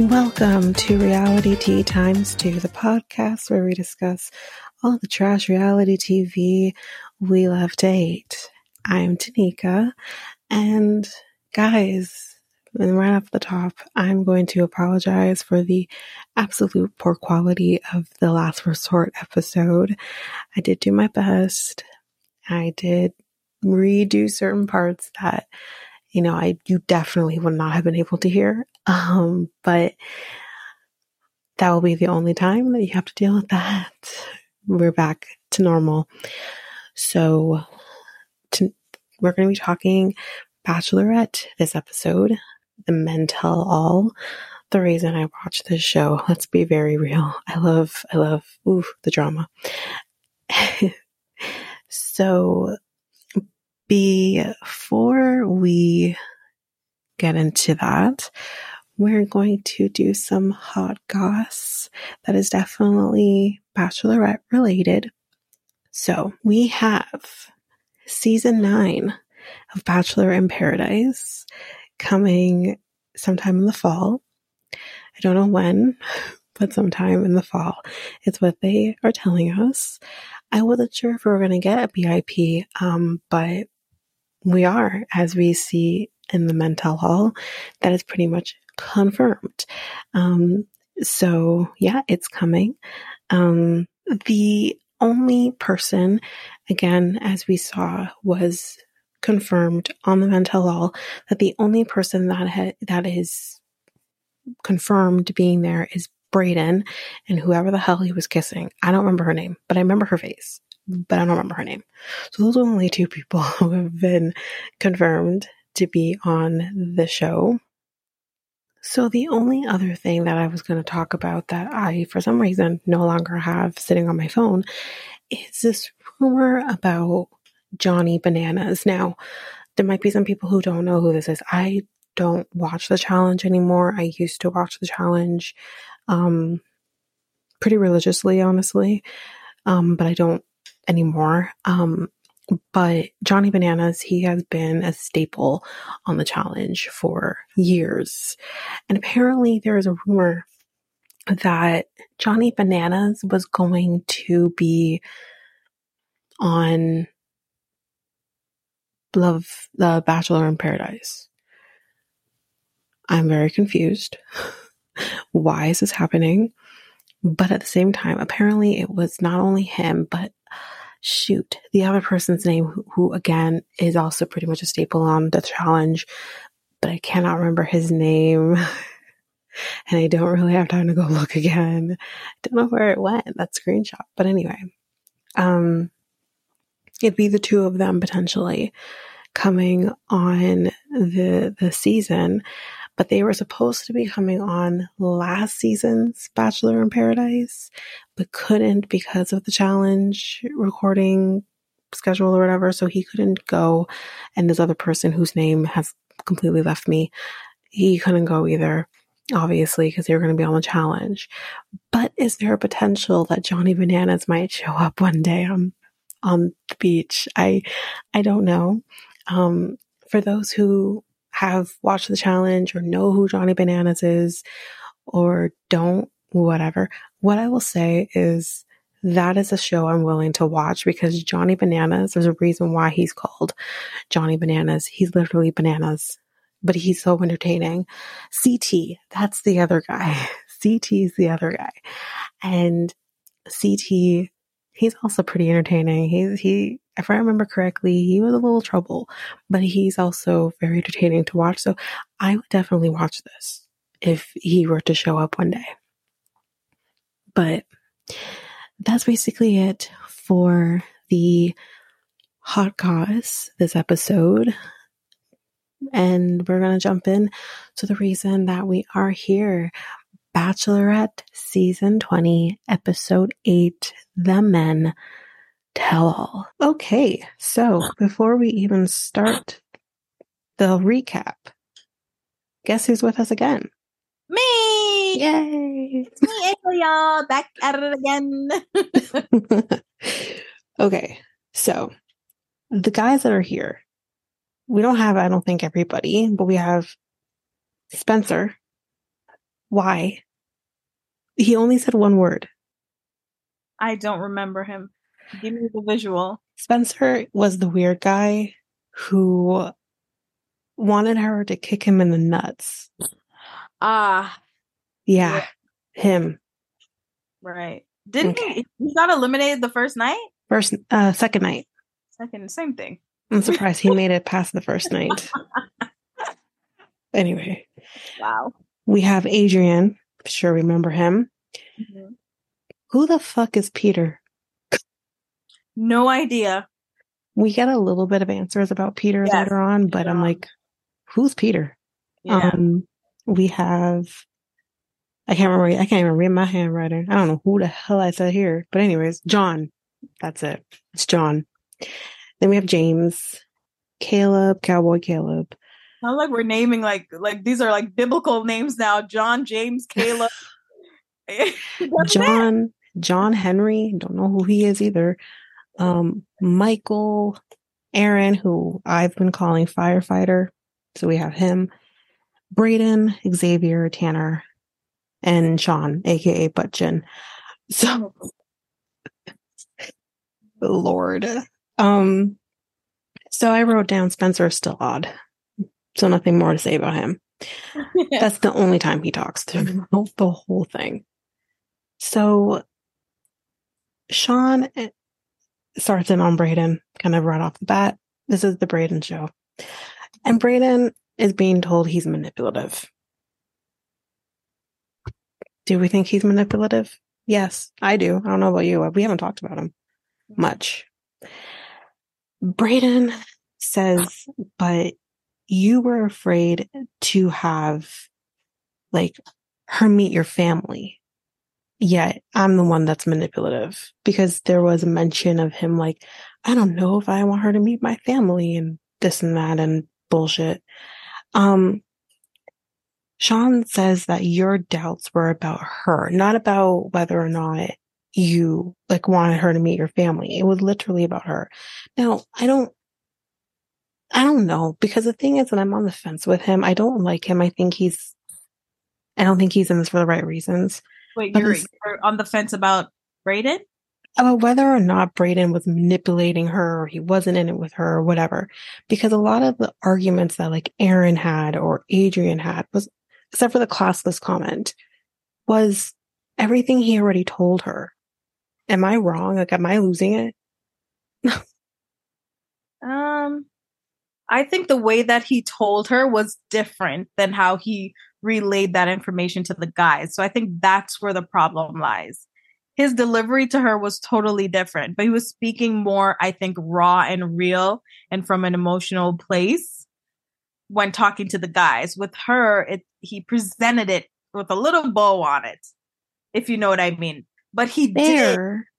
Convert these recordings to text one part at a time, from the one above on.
Welcome to Reality Tea Times 2, the podcast where we discuss all the trash reality TV we love to hate. I'm Tanika, and guys, and right off the top, I'm going to apologize for the absolute poor quality of the Last Resort episode. I did do my best. I did redo certain parts that you know, I you definitely would not have been able to hear. Um, but that will be the only time that you have to deal with that. We're back to normal. So to, we're going to be talking Bachelorette this episode, the men tell all. The reason I watch this show, let's be very real. I love, I love, ooh, the drama. so before we get into that, we're going to do some hot goss that is definitely bachelorette related. So we have season nine of Bachelor in Paradise coming sometime in the fall. I don't know when, but sometime in the fall. It's what they are telling us. I wasn't sure if we were going to get a BIP, um, but we are, as we see in the Men Tell All, that is pretty much confirmed. Um, so yeah, it's coming. Um, the only person, again, as we saw, was confirmed on the Men Tell All that the only person that ha- that is confirmed being there is Brayden and whoever the hell he was kissing. I don't remember her name, but I remember her face but I don't remember her name. So those are only two people who have been confirmed to be on the show. So the only other thing that I was going to talk about that I, for some reason, no longer have sitting on my phone is this rumor about Johnny Bananas. Now, there might be some people who don't know who this is. I don't watch the challenge anymore. I used to watch the challenge um, pretty religiously, honestly, um, but I don't anymore. Um, but Johnny Bananas, he has been a staple on the challenge for years. And apparently there is a rumor that Johnny Bananas was going to be on Love the Bachelor in Paradise. I'm very confused. Why is this happening? But at the same time, apparently it was not only him, but shoot, the other person's name, who, who again is also pretty much a staple on the challenge, but I cannot remember his name. and I don't really have time to go look again. I don't know where it went, that screenshot. But anyway, um, it'd be the two of them potentially coming on the the season but they were supposed to be coming on last season's Bachelor in Paradise, but couldn't because of the challenge recording schedule or whatever, so he couldn't go. And this other person whose name has completely left me, he couldn't go either, obviously, because they were going to be on the challenge. But is there a potential that Johnny Bananas might show up one day on on the beach? I I don't know. Um, for those who have watched the challenge or know who Johnny Bananas is or don't, whatever. What I will say is that is a show I'm willing to watch because Johnny Bananas, there's a reason why he's called Johnny Bananas. He's literally bananas, but he's so entertaining. CT, that's the other guy. CT is the other guy. And CT, he's also pretty entertaining. He's, he, if I remember correctly, he was a little trouble, but he's also very entertaining to watch. So I would definitely watch this if he were to show up one day. But that's basically it for the hot goss this episode. And we're going to jump in to the reason that we are here. Bachelorette Season 20, Episode 8 The Men Tell All. Okay, so before we even start the recap, guess who's with us again? Me! Yay! It's me, April, y'all. Back at it again. okay, so the guys that are here, we don't have, I don't think, everybody, but we have Spencer. Why? He only said one word. I don't remember him. Give me the visual. Spencer was the weird guy who wanted her to kick him in the nuts. Ah, Yeah, him. right. Didn't Okay. he? He got eliminated the first night. First, uh, second night. Second, same thing. I'm surprised he made it past the first night. Anyway, Wow. we have Adrian. I'm sure remember him. Mhm. Who the fuck is Peter? No idea. We get a little bit of answers about Peter Yes, later on, but I'm um, like, who's Peter? Yeah. Um, we have, I can't remember, I can't even read my handwriting. I don't know who the hell I said here, but anyways, John. That's it. It's John. Then we have James, Caleb, Cowboy Caleb. Sounds like we're naming like like these are like biblical names now. John, James, Caleb. John, John Henry, don't know who he is either. Um, Michael, Aaron, who I've been calling firefighter. So we have him, Brayden, Xavier, Tanner, and Sean, aka Butchin. So, Lord. Um, so I wrote down Spencer is still odd. So nothing more to say about him. That's the only time he talks to the whole thing. So Sean eh, starts in on Brayden kind of right off the bat. This is the Brayden show. And Brayden is being told he's manipulative. Do we think he's manipulative? Yes, I do. I don't know about you. We haven't talked about him much. Brayden says, but you were afraid to have like her meet your family. Yet I'm the one that's manipulative because there was a mention of him like, I don't know if I want her to meet my family and this and that and bullshit. Um, Sean says that your doubts were about her, not about whether or not you like wanted her to meet your family. It was literally about her. Now, I don't I don't know because the thing is that I'm on the fence with him. I don't like him. I think he's I don't think he's in this for the right reasons. Wait, you're, you're on the fence about Brayden? About whether or not Brayden was manipulating her or he wasn't in it with her or whatever. Because a lot of the arguments that like Aaron had or Adrian had was except for the classless comment was everything he already told her. Am I wrong? Like am I losing it? Um, I think the way that he told her was different than how he relayed that information to the guys. So I think that's where the problem lies. His delivery to her was totally different, but he was speaking more, I think, raw and real and from an emotional place when talking to the guys. With her, it he presented it with a little bow on it, if you know what I mean. But he did There.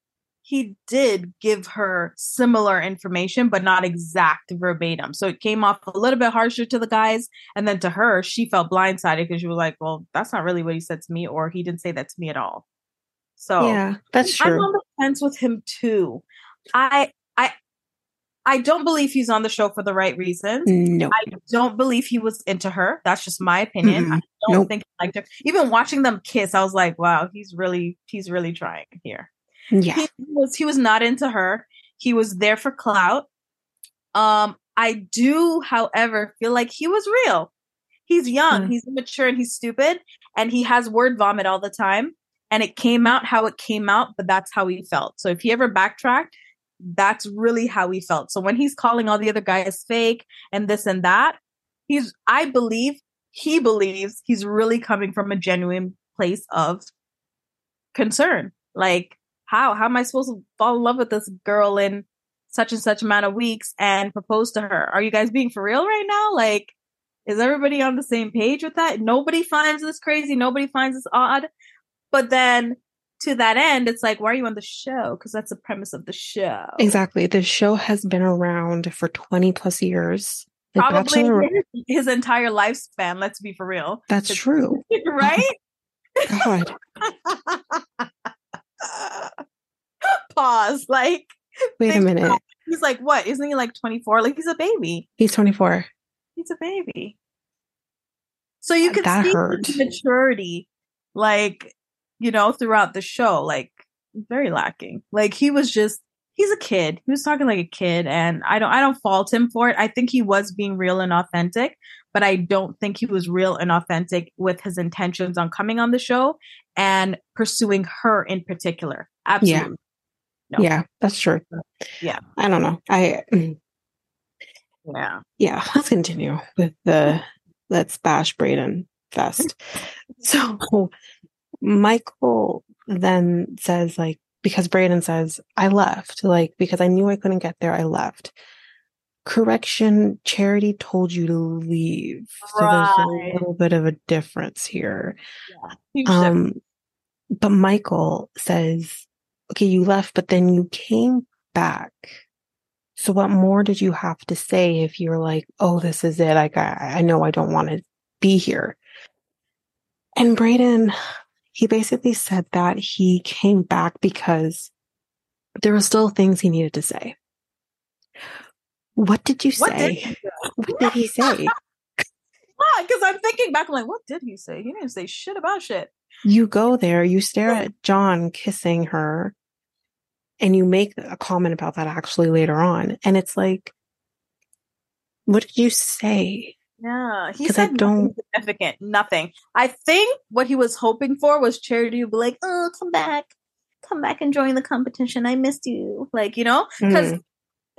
He did give her similar information, but not exact verbatim. So it came off a little bit harsher to the guys. And then to her, she felt blindsided because she was like, well, that's not really what he said to me, or he didn't say that to me at all. So yeah, that's true. I'm on the fence with him too. I I I don't believe he's on the show for the right reasons. No. I don't believe he was into her. That's just my opinion. Mm-mm. I don't Nope. think he liked her. Even watching them kiss, I was like, wow, he's really he's really trying here. Yeah. He was he was not into her. He was there for clout. Um, I do, however, feel like he was real. He's young, Mm. he's immature, and he's stupid, and he has word vomit all the time. And it came out how it came out, but that's how he felt. So if he ever backtracked, that's really how he felt. So when he's calling all the other guys fake and this and that, he's I believe he believes he's really coming from a genuine place of concern. Like, how? How am I supposed to fall in love with this girl in such and such amount of weeks and propose to her? Are you guys being for real right now? Like, is everybody on the same page with that? Nobody finds this crazy. Nobody finds this odd. But then to that end, it's like, why are you on the show? Because that's the premise of the show. Exactly. The show has been around for 20 plus years. Like Probably Bachelor- his, his entire lifespan, let's be for real. that's true. right? God. Pause. Like, Wait a minute. he's like, what? Isn't he like 24? Like, he's a baby. He's 24. He's a baby. So you can That see hurt. maturity, like, you know, throughout the show, like, very lacking. Like, he was just, he's a kid. He was talking like a kid, and I don't, I don't fault him for it. I think he was being real and authentic, but I don't think he was real and authentic with his intentions on coming on the show and pursuing her in particular. Absolutely. No. Yeah, that's true. Yeah. I don't know. I, Yeah. yeah, let's continue with the let's bash Brayden fest. So Michael then says, like, because Brayden says, I left, like, because I knew I couldn't get there, I left. Correction, Charity told you to leave. right. So there's a little bit of a difference here. Difference. Um, but Michael says, okay, you left, but then you came back. So what more did you have to say if you're like, oh, this is it? Like, I, I know I don't want to be here. And Brayden, he basically said that he came back because there were still things he needed to say. What did you What did say? he what did he say? because I'm thinking back, I'm like, what did he say? He didn't say shit about shit. you go there, you stare at John kissing her, and you make a comment about that actually later on. And it's like, what did you say? Yeah, he 'Cause I said don't- nothing significant. Nothing. I think what he was hoping for was Charity to be like, "Oh, come back, come back and join the competition. I missed you." Like you know, because mm.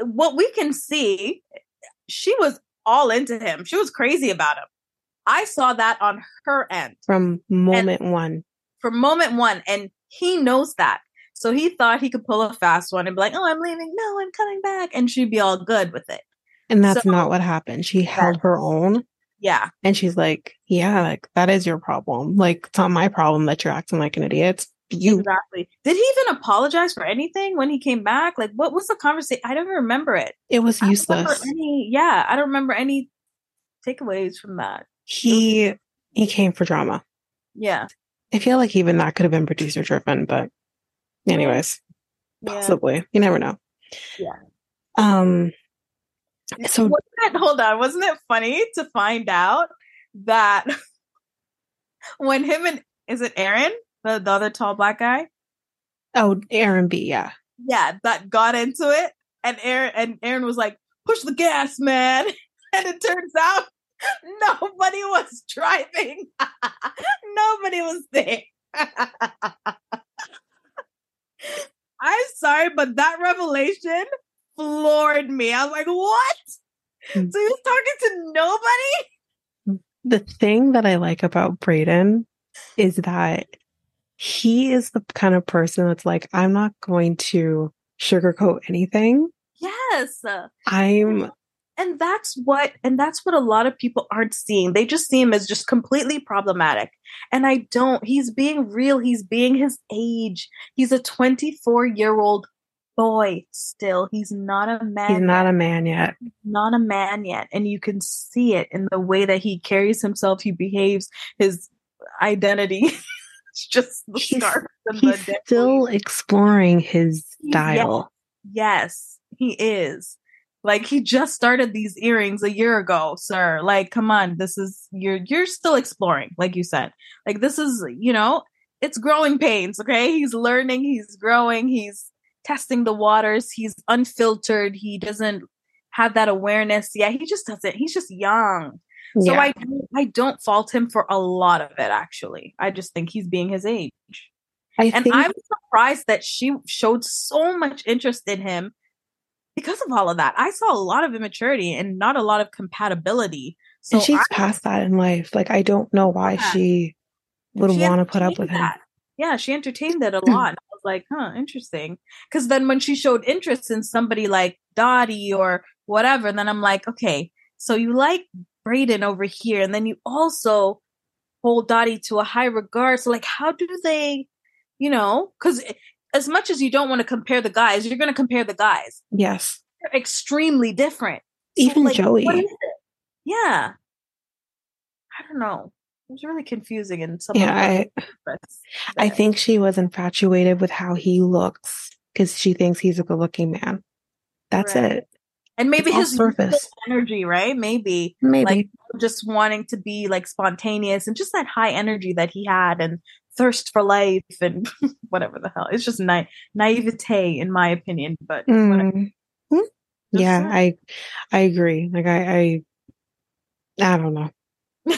What we can see, she was all into him. She was crazy about him. I saw that on her end From moment one. from moment one, and he knows that. So he thought he could pull a fast one and be like, "Oh, I'm leaving. No, I'm coming back," and she'd be all good with it. And that's So- not what happened. She held her own Yeah, and she's like, yeah, like that is your problem. Like, it's not my problem that you're acting like an idiot. You. Exactly. Did he even apologize for anything when he came back? Like, what was the conversation? I don't remember it. It was useless. Any, yeah, I don't remember any takeaways from that. He, he came for drama. Yeah. I feel like even that could have been producer driven, but anyways, yeah. possibly. You never know. Yeah. Um, so it, hold on, wasn't it funny to find out that when him and is it Aaron, the, the other tall black guy? Oh, Aaron B. Yeah. Yeah, that got into it, and Aaron and Aaron was like, "Push the gas, man!" And it turns out nobody was driving. nobody was there. I'm sorry, but that revelation floored me. I was like, "What?" Hmm. So he was talking to nobody. The thing that I like about Brayden is that he is the kind of person that's like, I'm not going to sugarcoat anything. Yes. I'm and that's what and that's what a lot of people aren't seeing they just see him as just completely problematic and i don't he's being real he's being his age he's a 24 year old boy still. He's not a man. He's not a man yet. Not a man yet. And you can see it in the way that he carries himself, he behaves, his identity. it's just the He's, scarf he's the still exploring his style. Yes, he is. Like he just started these earrings a year ago, sir. Like, come on, this is you're you're still exploring, like you said. Like this is, you know, it's growing pains, okay? He's learning, he's growing, he's testing the waters, he's unfiltered, he doesn't have that awareness. Yeah, he just doesn't. He's just young. So Yeah. I I don't fault him for a lot of it actually. I just think he's being his age. I And think I'm surprised that she showed so much interest in him because of all of that. I saw a lot of immaturity and not a lot of compatibility. So and she's I- past that in life. Like I don't know why Yeah. she would want to put up with him. that. Yeah, she entertained it a lot. And I was like, huh, interesting. Because then when she showed interest in somebody like Dotun or whatever, then I'm like, okay, so you like Brayden over here, and then you also hold Dotun to a high regard. So like, how do they, you know? Because as much as you don't want to compare the guys, you're going to compare the guys. Yes. They're extremely different. So, Even like, Joey. what is it? Yeah. I don't know. It was really confusing in some Yeah, I I think she was infatuated with how he looks because she thinks he's a good looking man. That's Right. it. And maybe It's his surface. energy, right? Maybe Maybe. like just wanting to be like spontaneous and just that high energy that he had and thirst for life and whatever the hell. It's just na- naivete, in my opinion. But. Mm. Hmm. Yeah, I I agree. Like I I I don't know.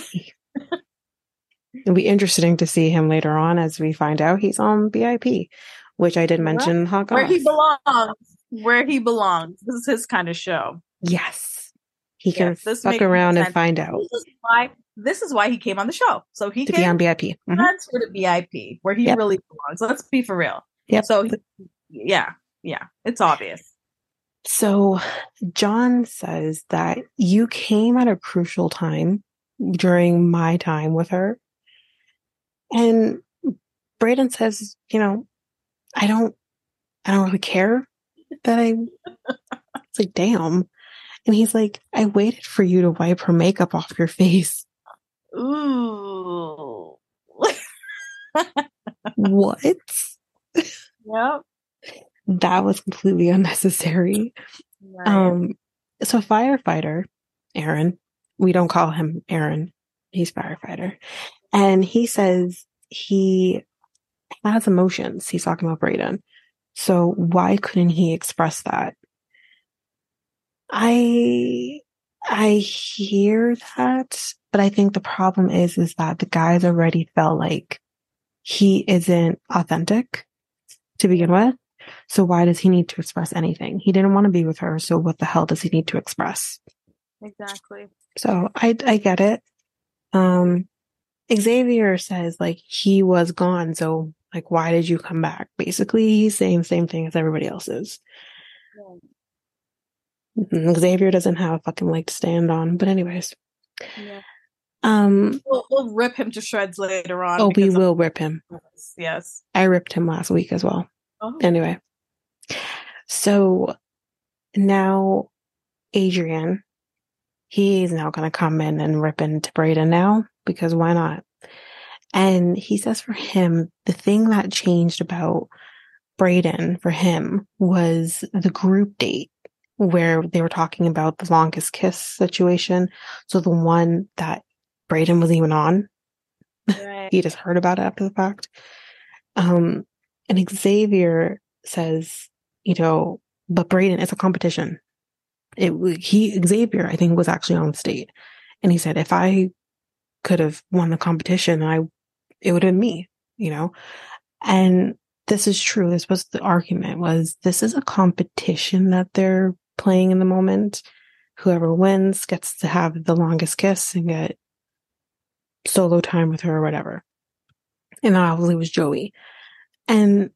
It'll be interesting to see him later on as we find out he's on BIP, which I did mention where he belongs, where he belongs. This is his kind of show. Yes. He can Yes, this fuck around and find out This is why. This is why he came on the show. So he to be on. BIP. Mhm. That's for the VIP, where he Yep. really belongs. Let's be for real. Yeah. So, he, yeah, yeah, it's obvious. So John says that you came at a crucial time during my time with her. And Brayden says, you know, I don't I don't really care that I it's like damn. And he's like, I waited for you to wipe her makeup off your face. Ooh. what? yep. That was completely unnecessary. Right. Um, so firefighter Aaron, we don't call him Aaron. He's firefighter, and he says he has emotions. He's talking about Brayden. So why couldn't he express that? I I hear that, but I think the problem is is that the guys already felt like he isn't authentic to begin with. So why does he need to express anything? He didn't want to be with her, so what the hell does he need to express? exactly. So I I get it. Um Xavier says like he was gone, so like why did you come back? Basically, saying the same thing as everybody else is. Mhm, Xavier doesn't have a fucking leg to stand on. But anyways, Yeah. um We'll, we'll rip him to shreds later on. oh we will rip him. Yes. I ripped him last week as well. Oh. Anyway. So now Adrian, he's now going to come in and rip into Brayden now because why not? And he says for him, the thing that changed about Brayden for him was the group date where they were talking about the longest kiss situation. So the one that Brayden was even on, Right. he just heard about it after the fact. Um, and Xavier says, you know, but Brayden, it's a competition. It he Xavier, I think, was actually on state, and he said, if I could have won the competition, I it would have been me, you know. And this is true. This was the argument: was this is a competition that they're playing in the moment. Whoever wins gets to have the longest kiss and get solo time with her or whatever. And obviously it was Joey. And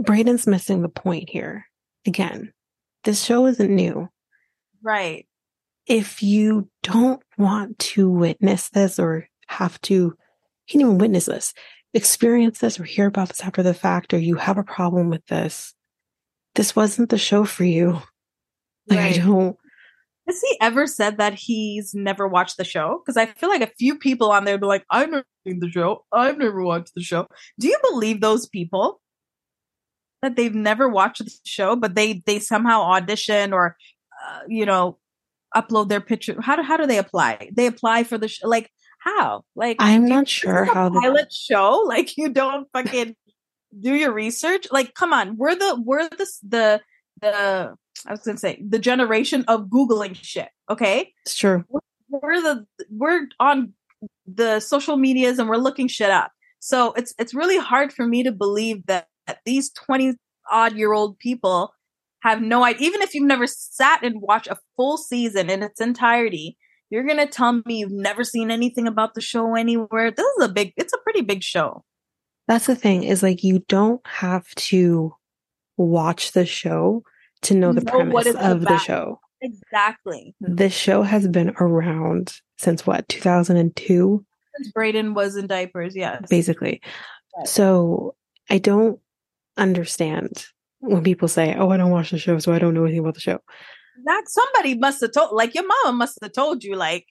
Brayden's missing the point here. Again, this show isn't new. Right. If you don't want to witness this or have to, you can't even witness this, experience this or hear about this after the fact, or you have a problem with this, this wasn't the show for you. Like, Right. I don't, Has he ever said that he's never watched the show? Because I feel like a few people on there be like, I've never seen the show. I've never watched the show. Do you believe those people? That they've never watched the show, but they they somehow audition or, uh, you know, upload their picture. How do how do they apply? They apply for the show. Like how? Like I'm not sure how the, pilot show. Like you don't fucking do your research. Like come on, we're the we're the the the I was gonna say the generation of googling shit. Okay, it's true. we're the we're on the social medias and we're looking shit up. So it's it's really hard for me to believe that, that these twenty odd year old people have no idea. Even if you've never sat and watched a full season in its entirety, you're gonna tell me you've never seen anything about the show anywhere. This is a big. It's a pretty big show. That's the thing is like, you don't have to watch the show to know the Know premise of the show. Exactly. This show has been around since what, 2002, Since Brayden was in diapers, yes. basically. Right. So I don't understand when people say, oh, I don't watch the show, so I don't know anything about the show. That somebody must have told like your mama must have told you like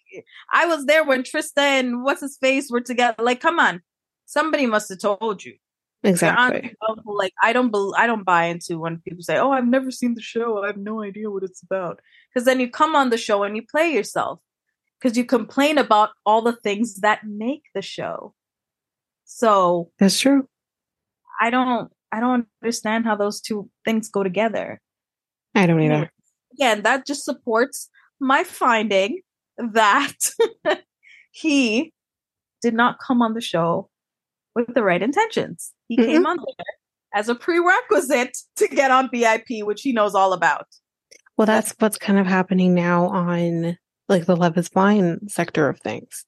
i was there when trista and what's his face were together like come on. Somebody must have told you. Exactly. uncle, like i don't bel i don't buy into when people say oh i've never seen the show. I have no idea what it's about because then you come on the show and you play yourself. Because you complain about all the things that make the show. So That's true. i don't i don't understand how those two things go together. I don't either. Again, that just supports my finding that he did not come on the show with the right intentions. He Mm-mm. came on there as a prerequisite to get on BIP, which he knows all about. Well, that's what's kind of happening now on like the Love is Blind sector of things.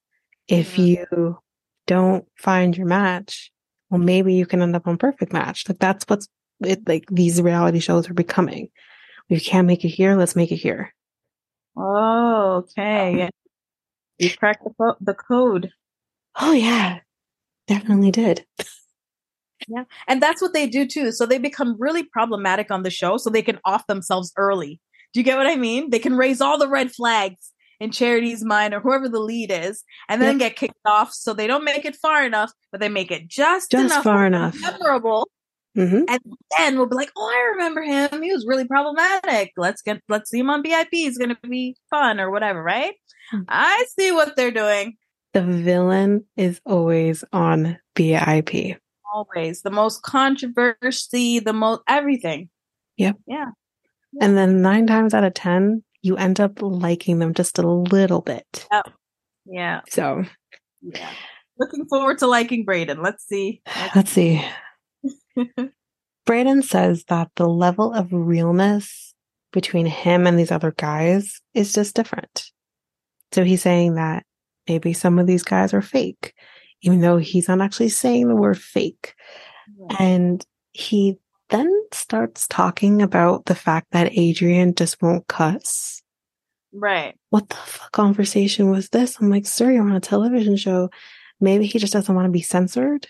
If Mhm. you don't find your match, well, maybe you can end up on Perfect Match. Like that's what's it, like these reality shows are becoming. We can't make it here. Let's make it here. Oh, okay. Um, you cracked the, the code. Oh yeah, definitely did. Yeah. And that's what they do too. So they become really problematic on the show so they can off themselves early. Do you get what I mean? They can raise all the red flags in Charity's mind or whoever the lead is and then get kicked off so they don't make it far enough, but they make it just, Just enough far enough. memorable. Hmm And then we'll be like, oh, I remember him. He was really problematic. Let's get, let's see him on BIP. He's going to be fun or whatever, right? Mhm. I see what they're doing. The villain is always on BIP. Always the most controversy, the most everything. Yep. Yeah. And then nine times out of 10, you end up liking them just a little bit. Yeah. So Yeah. Looking forward to liking Brayden. Let's see. let's see. Brayden says that the level of realness between him and these other guys is just different. So he's saying that maybe some of these guys are fake, even though he's not actually saying the word fake. And he then starts talking about the fact that Adrian just won't cuss. Right. What the fuck conversation was this? I'm like, sir, you're on a television show. Maybe he just doesn't want to be censored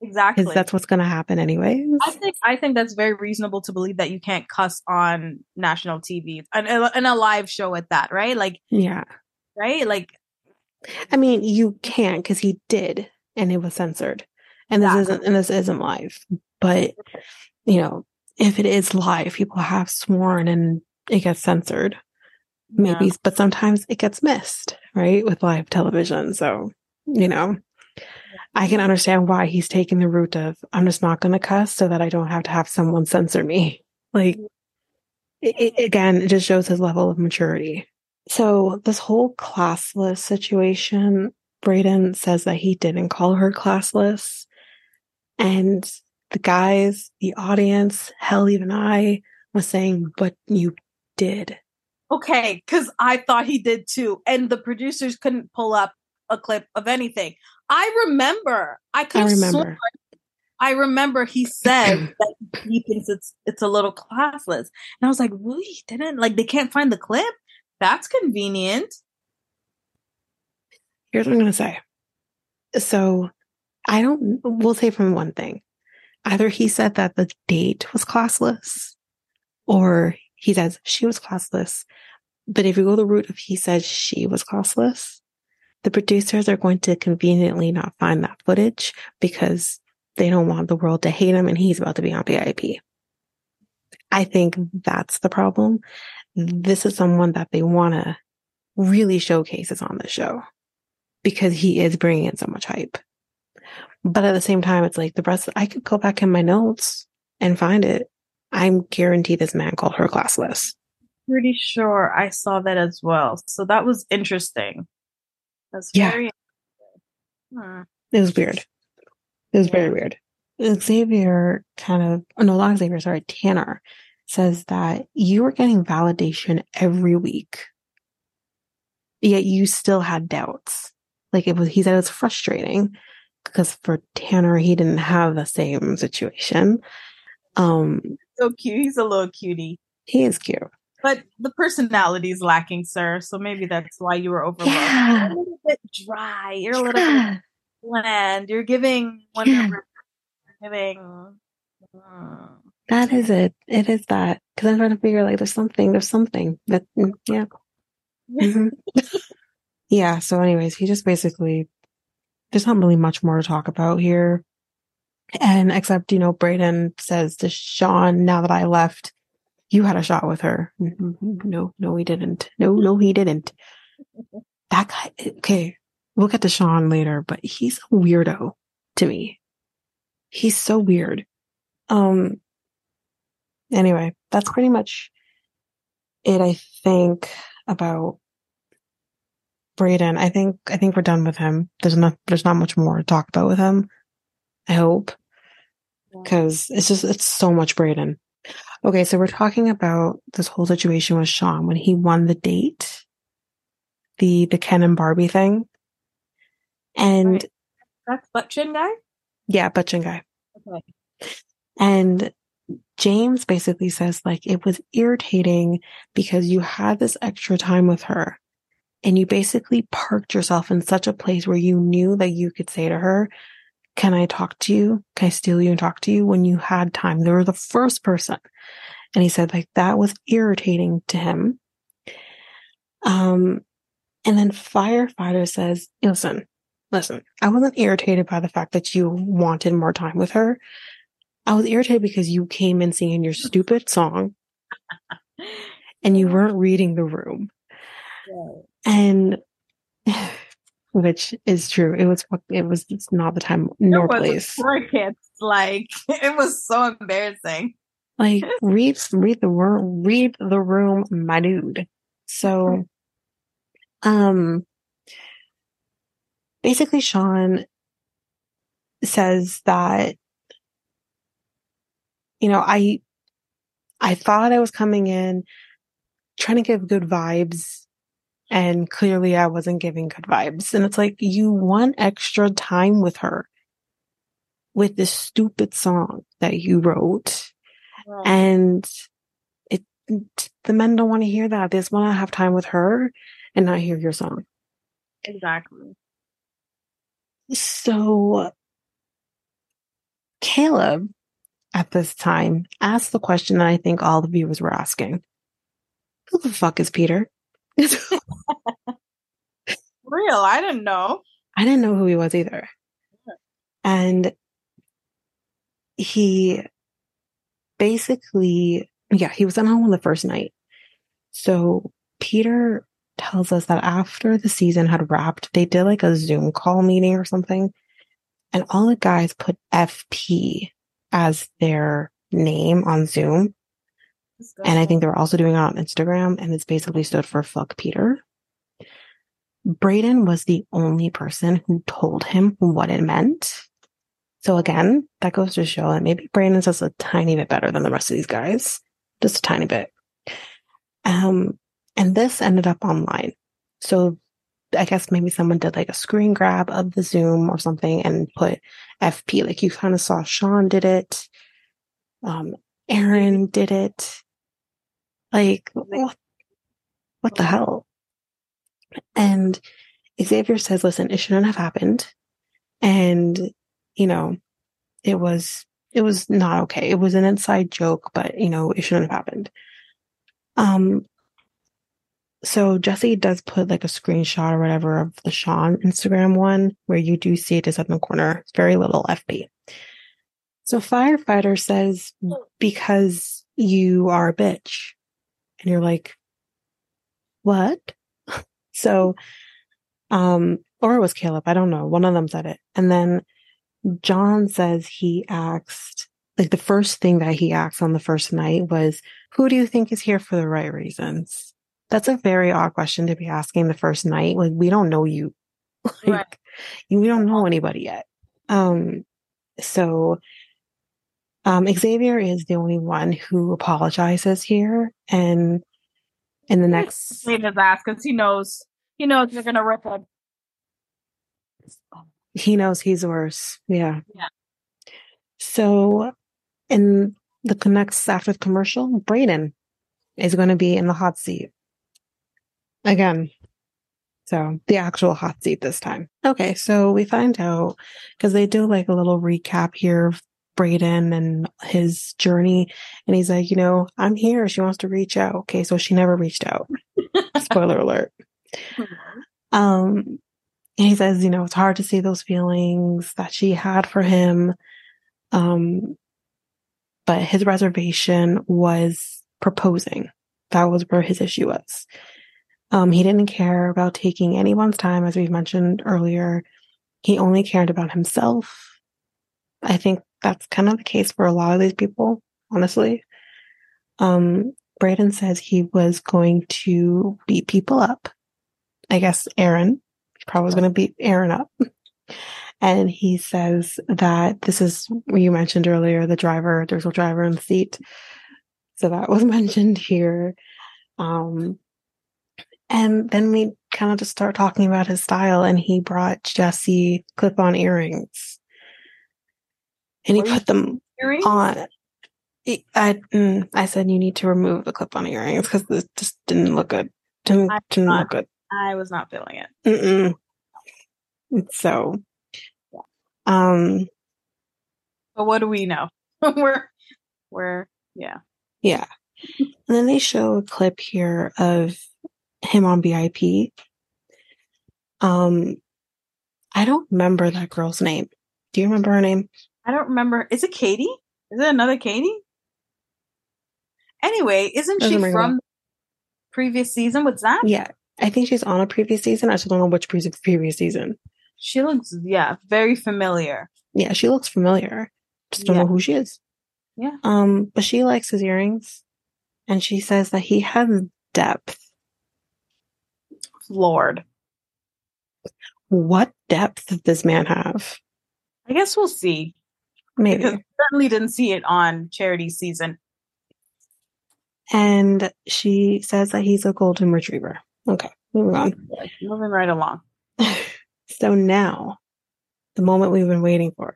Exactly. because that's what's going to happen anyways. I think I think that's very reasonable to believe that you can't cuss on national TV and in a live show at that, right? Like, Yeah. right? Like, I mean, you can't because he did, and it was censored. And this Exactly. isn't, and this isn't live. But you know, if it is live, people have sworn, and it gets censored. Maybe, yeah. but sometimes it gets missed, right, with live television. So, you know, I can understand why he's taking the route of I'm just not going to cuss so that I don't have to have someone censor me. Like, it, it- again, it just shows his level of maturity. So, this whole classless situation, Brayden says that he didn't call her classless. And the guys, the audience, hell, even I was saying, but you did. Okay, because I thought he did too, and the producers couldn't pull up a clip of anything. I remember. I could I remember. I remember he said that he thinks it's it's a little classless, and I was like, really? He didn't like they can't find the clip? That's convenient. Here's what I'm going to say. So I don't, we'll say from one thing. Either he said that the date was classless Or he says she was classless. But if you go the route of he says she was classless, the producers are going to conveniently not find that footage because they don't want the world to hate him and he's about to be on VIP. I think that's the problem. This is someone that they want to really showcases on the show because he is bringing in so much hype. But at the same time, it's like the rest, I could go back in my notes and find it. I'm guaranteed this man called her classless. Pretty sure I saw that as well. So that was interesting. That's Yeah. very Hmm. It was weird. It was very weird. Xavier kind of, oh no, not Xavier, sorry, Tanner says that you were getting validation every week, yet you still had doubts. Like it was, he said it was frustrating because for Tanner, he didn't have the same situation. Um, so cute. He's a little cutie. he is cute. But the personality is lacking, sir. So maybe that's why you were overlooked. Yeah. You're a little bit dry. You're a little bit bland. You're giving Wonder Yeah. Giving. mm, That is it. It is that. Cause I'm trying to figure like there's something, there's something that, mm, yeah. Mhm. yeah. So, anyways, he just basically, there's not really much more to talk about here. And except, you know, Brayden says to Sean, now that I left, you had a shot with her. Mhm. No, no, he didn't. No, no, he didn't. That guy, okay, we'll get to Sean later, but he's a weirdo to me. He's so weird. Um, anyway, that's pretty much it, I think, about Brayden. I think, I think we're done with him. There's not, there's not much more to talk about with him. I hope. Cause it's just, it's so much Brayden. Okay. So we're talking about this whole situation with Sean when he won the date, the, the Ken and Barbie thing. And Right. That's butt chin guy? yeah, Butchin guy. Okay. And James basically says like it was irritating because you had this extra time with her and you basically parked yourself in such a place where you knew that you could say to her, can I talk to you? Can I steal you and talk to you when you had time? They were the first person. And he said like that was irritating to him. Um, and then firefighter says, listen, listen, I wasn't irritated by the fact that you wanted more time with her. I was irritated because you came in singing your stupid song and you weren't reading the room. And which is true. It was it was it's not the time nor It place. for kids. Like it was so embarrassing. Like read read the room read the room, my dude. So um basically Sean says that you know, I I thought I was coming in trying to give good vibes and clearly I wasn't giving good vibes. And it's like you want extra time with her with this stupid song that you wrote and it the men don't want to hear that. They just want to have time with her and not hear your song. exactly. So Caleb at this time asked the question that I think all the viewers were asking. Who the fuck is Peter? Real. I didn't know. I didn't know who he was either. And he basically, yeah, he was on home the first night. So Peter tells us that after the season had wrapped, they did like a Zoom call meeting or something. And all the guys put FP as their name on Zoom. And I think they were also doing it on Instagram and it's basically stood for fuck Peter. Brayden was the only person who told him what it meant. So again, that goes to show that maybe Brayden's just a tiny bit better than the rest of these guys. Just a tiny bit. Um, and this ended up online. So I guess maybe someone did like a screen grab of the Zoom or something and put FP. Like you kind of saw Sean did it. Um, Aaron did it. Like, what, what the hell? And Xavier says, listen, it shouldn't have happened. And, you know, it was it was not okay. It was an inside joke, but you know, it shouldn't have happened. Um, so Jesse does put like a screenshot or whatever of the Sean Instagram one where you do see it is up in the corner. It's very little FP. So firefighter says, because you are a bitch. And you're like, what? so, um, or it was Caleb. I don't know. One of them said it. And then John says he asked, like the first thing that he asked on the first night was, who do you think is here for the right reasons? That's a very odd question to be asking the first night. Like we don't know you. like right. we don't know anybody yet. Um, so, um, Xavier is the only one who apologizes here and in the next his ass because he knows he knows you're gonna rip him. He knows he's worse. Yeah. Yeah. So in the next after the commercial, Brayden is going to be in the hot seat again. So the actual hot seat this time. Okay, so we find out because they do like a little recap here of Brayden and his journey. And he's like, you know, I'm here. She wants to reach out. Okay, so she never reached out. Spoiler alert. Um, he says, you know, it's hard to see those feelings that she had for him. Um, but his reservation was proposing. That was where his issue was. Um, he didn't care about taking anyone's time, as we've mentioned earlier. He only cared about himself. I think that's kind of the case for a lot of these people, honestly. Um, Brayden says he was going to beat people up. I guess Aaron, he probably was going to beat Aaron up. And he says that this is what you mentioned earlier, the driver, there's a driver in the seat. So that was mentioned here. Um, and then we kind of just start talking about his style and he brought Jesse clip on earrings and he put them earrings? on. I, mm, I said you need to remove the clip on earrings because this just didn't look good. Didn't, didn't not, look good. I was not feeling it. Mm-mm. So um, but what do we know? we're, we're, yeah. Yeah. And then they show a clip here of him on BIP. Um, I don't remember that girl's name. Do you remember her name? I don't remember. Is it Katie? Is it another Katie? Anyway, isn't Doesn't she from previous season What's that? Yeah, I think she's on a previous season. I just don't know which previous season. She looks, yeah, very familiar. Yeah, she looks familiar. Just don't yeah. know who she is. Yeah. Um, but she likes his earrings, and she says that he has depth. Lord, what depth does this man have? I guess we'll see. Maybe because certainly didn't see it on charity season. And she says that he's a golden retriever. Okay, moving on. Moving right along. So now, the moment we've been waiting for,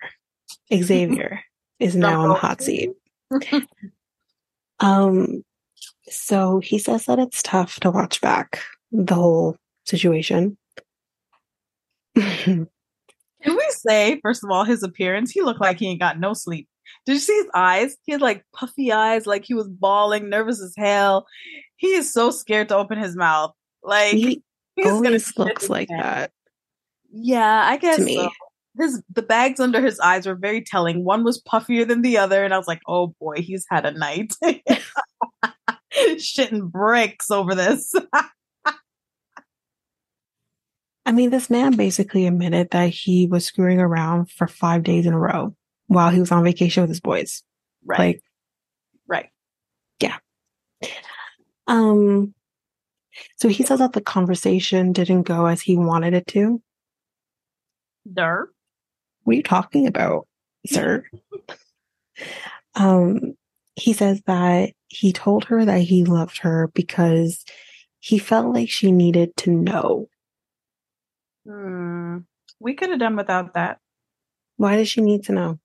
Xavier is now on the hot seat. um, so he says that it's tough to watch back the whole situation. Can we say, first of all, his appearance? He looked like he ain't got no sleep. Did you see his eyes? He had like puffy eyes, like he was bawling, nervous as hell. He is so scared to open his mouth. Like he always looks like that. Yeah, I guess so. His the bags under his eyes were very telling. One was puffier than the other, and I was like, "Oh boy, he's had a night." Shitting bricks over this. I mean, this man basically admitted that he was screwing around for five days in a row while he was on vacation with his boys. Right. Like, right. Yeah. Um, so he says that the conversation didn't go as he wanted it to. There. What are you talking about, sir? um, he says that he told her that he loved her because he felt like she needed to know. Hmm. We could have done without that. Why does she need to know?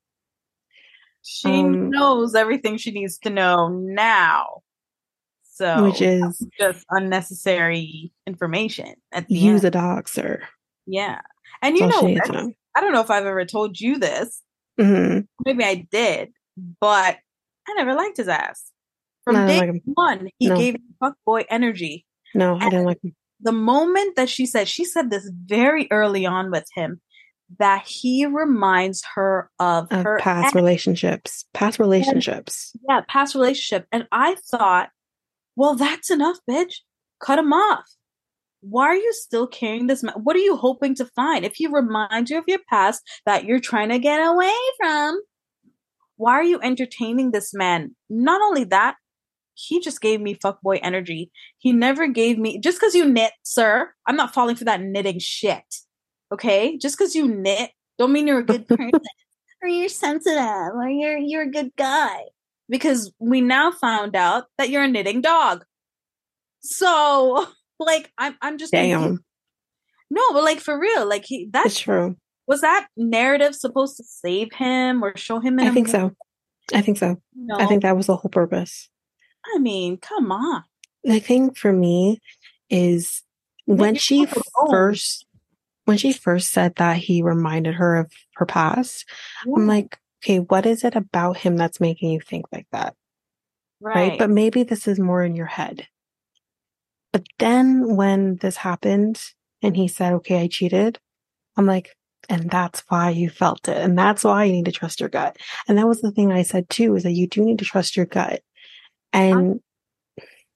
She um, knows everything she needs to know now. So, which is just unnecessary information. At the use end. a dog, sir. Yeah. And you know, I don't know if I've ever told you this. Mm-hmm. Maybe I did. but I never liked his ass. From No, day like one, he No. gave me fuckboy energy. No, I didn't like him. The moment that she said, she said this very early on with him, that he reminds her of, Of her past ex. relationships. Past relationships. yeah, past relationship. And I thought, well, that's enough, bitch. Cut him off. Why are you still carrying this? ma- What are you hoping to find? If he reminds you of your past that you're trying to get away from, why are you entertaining this man? Not only that, he just gave me fuckboy energy. He never gave me just because you knit, sir. I'm not falling for that knitting shit. Okay, just because you knit, don't mean you're a good person or you're sensitive or you're you're a good guy. Because we now found out that you're a knitting dog. So, like, I'm I'm just Damn. no, but like for real, like he that It's true. was that narrative supposed to save him or show him? In I think more- so. I think so. No, I think that was the whole purpose. I mean, come on. the thing for me is when she first when she first said that he reminded her of her past i'm like okay what is it about him that's making you think like that? Right, but maybe this is more in your head. But then when this happened and he said okay i cheated i'm like and that's why you felt it and that's why you need to trust your gut. And that was the thing i said too is that you do need to trust your gut and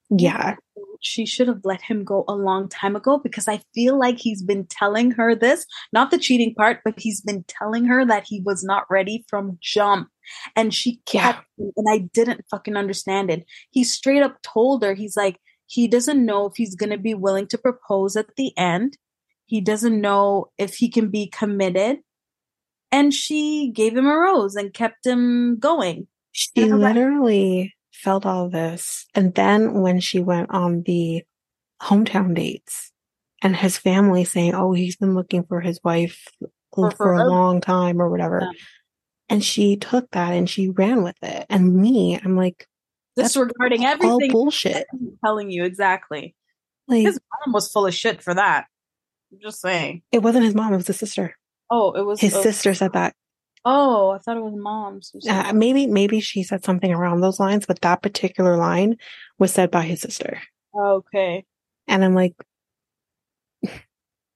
yeah she should have let him go a long time ago because I feel like he's been telling her this, not the cheating part, but he's been telling her that he was not ready from jump. And she Yeah. kept, and I didn't fucking understand it. He straight up told her, he's like, he doesn't know if he's going to be willing to propose at the end. He doesn't know if he can be committed. And she gave him a rose and kept him going. She literally felt all this. And then when she went on the hometown dates and his family saying, oh, he's been looking for his wife For for, a long time or whatever. Yeah. And she took that and she ran with it. And me, I'm like, That's Disregarding all everything bullshit. I'm telling you exactly. Like, His mom was full of shit for that. I'm just saying. it wasn't his mom, it was his sister. Oh, it was His oh, sister said that. Oh, I thought it was mom's. Uh, maybe, maybe she said something around those lines, but that particular line was said by his sister. okay. And I'm like,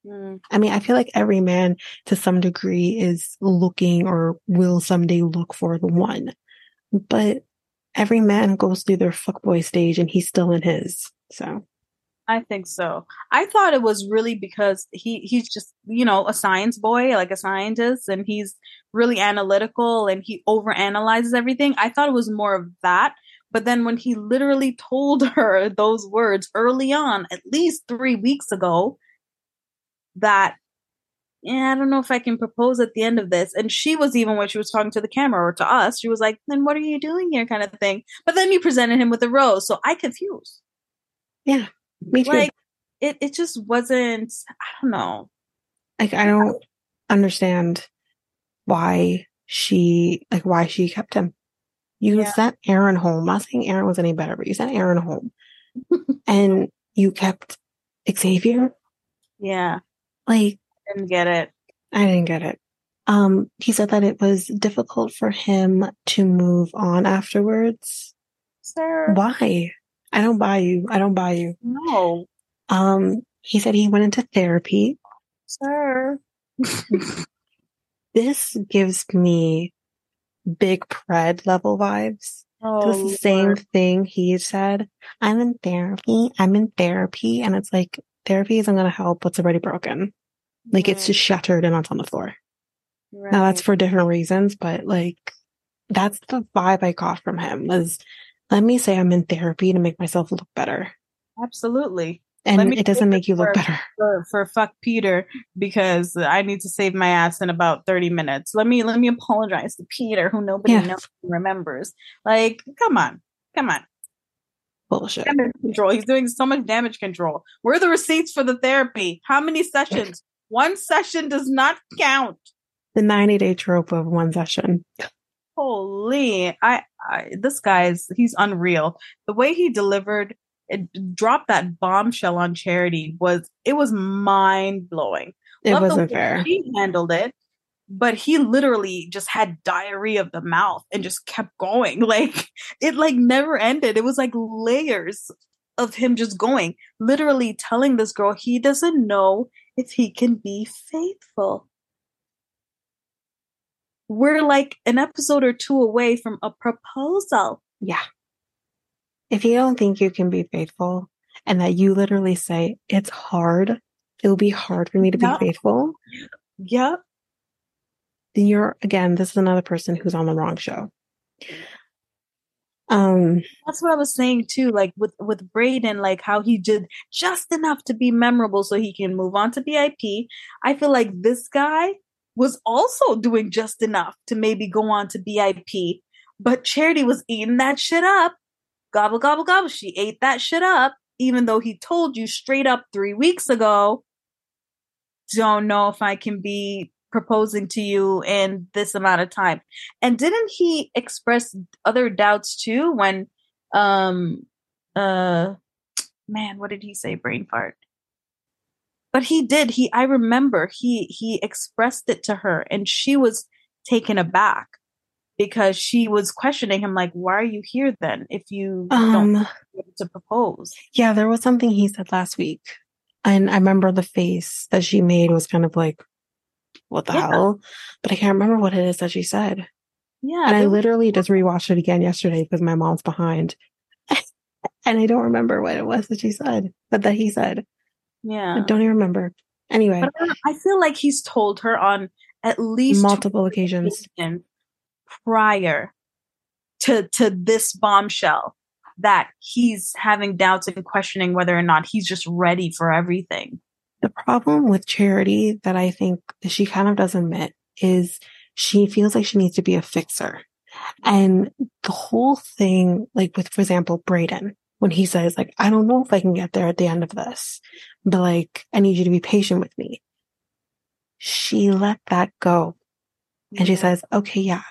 Mm, I mean, I feel like every man to some degree is looking or will someday look for the one. But every man goes through their fuckboy stage and he's still in his. So I think so. I thought it was really because he he's just you know a science boy, like a scientist, and he's really analytical and he overanalyzes everything. I thought it was more of that. But then when he literally told her those words early on, at least three weeks ago, that yeah, I don't know if I can propose at the end of this. And she was even when she was talking to the camera or to us, she was like, "Then what are you doing here?" kind of thing. But then you presented him with a rose, so I confused. Me too. Like it, it just wasn't. I don't know. like I don't understand why she like why she kept him. You Yeah. sent Aaron home. I'm not saying Aaron was any better, but you sent Aaron home. and you kept Xavier. Yeah, Like didn't get it. I didn't get it. Um, he said that it was difficult for him to move on afterwards. Sir, Why? I don't buy you. I don't buy you. no, Um, he said he went into therapy. sir. This gives me big pred level vibes. It Oh, was the same Lord. thing he said. I'm in therapy. I'm in therapy. And it's like, therapy isn't going to help what's already broken. Like it's just shattered and it's on the floor. Now that's for different reasons, but like that's the vibe I got from him was let me say I'm in therapy to make myself look better. absolutely And it doesn't make you look better. for for fuck Peter because I need to save my ass in about thirty minutes. Let me let me apologize to Peter, who nobody Yeah. knows remembers. Like, come on, come on. Bullshit. damage control. He's doing so much damage control. Where are the receipts for the therapy? How many sessions? One session does not count. The 90 day trope of one session. Holy, I, I this guy's he's unreal. The way he delivered it dropped that bombshell on charity was it was mind blowing. It wasn't fair. he handled it. but he literally just had diarrhea of the mouth and just kept going. Like it like never ended. It was like layers of him just going, literally telling this girl he doesn't know if he can be faithful. We're like an episode or two away from a proposal. Yeah. If you don't think you can be faithful and that you literally say, it's hard, it'll be hard for me to Yep. be faithful, Yep. then you're, again, this is another person who's on the wrong show. Um, That's what I was saying too, like with with Brayden, like how he did just enough to be memorable so he can move on to BIP. I feel like this guy was also doing just enough to maybe go on to BIP, but Charity was eating that shit up. Gobble gobble gobble. She ate that shit up, even though he told you straight up three weeks ago. Don't know if I can be proposing to you in this amount of time. And didn't he express other doubts too when um uh man, what did he say? Brain fart. But he did. He I remember he he expressed it to her and she was taken aback because she was questioning him like, why are you here then if you don't um, to propose? yeah, there was something he said last week. And I remember the face that she made was kind of like, what the Yeah. hell? But I can't remember what it is that she said. Yeah. and I there was- literally just rewatched it again yesterday because my mom's behind. and I don't remember what it was that she said, but that he said. Yeah. I don't even remember. Anyway, But I feel like he's told her on at least multiple occasions. prior to to this bombshell that he's having doubts and questioning whether or not he's just ready for everything. The problem with Charity that I think that she kind of does admit is she feels like she needs to be a fixer. And the whole thing, like with, for example, Brayden, when he says, like, I don't know if I can get there at the end of this, but like, I need you to be patient with me. She let that go. And she says, okay, yeah.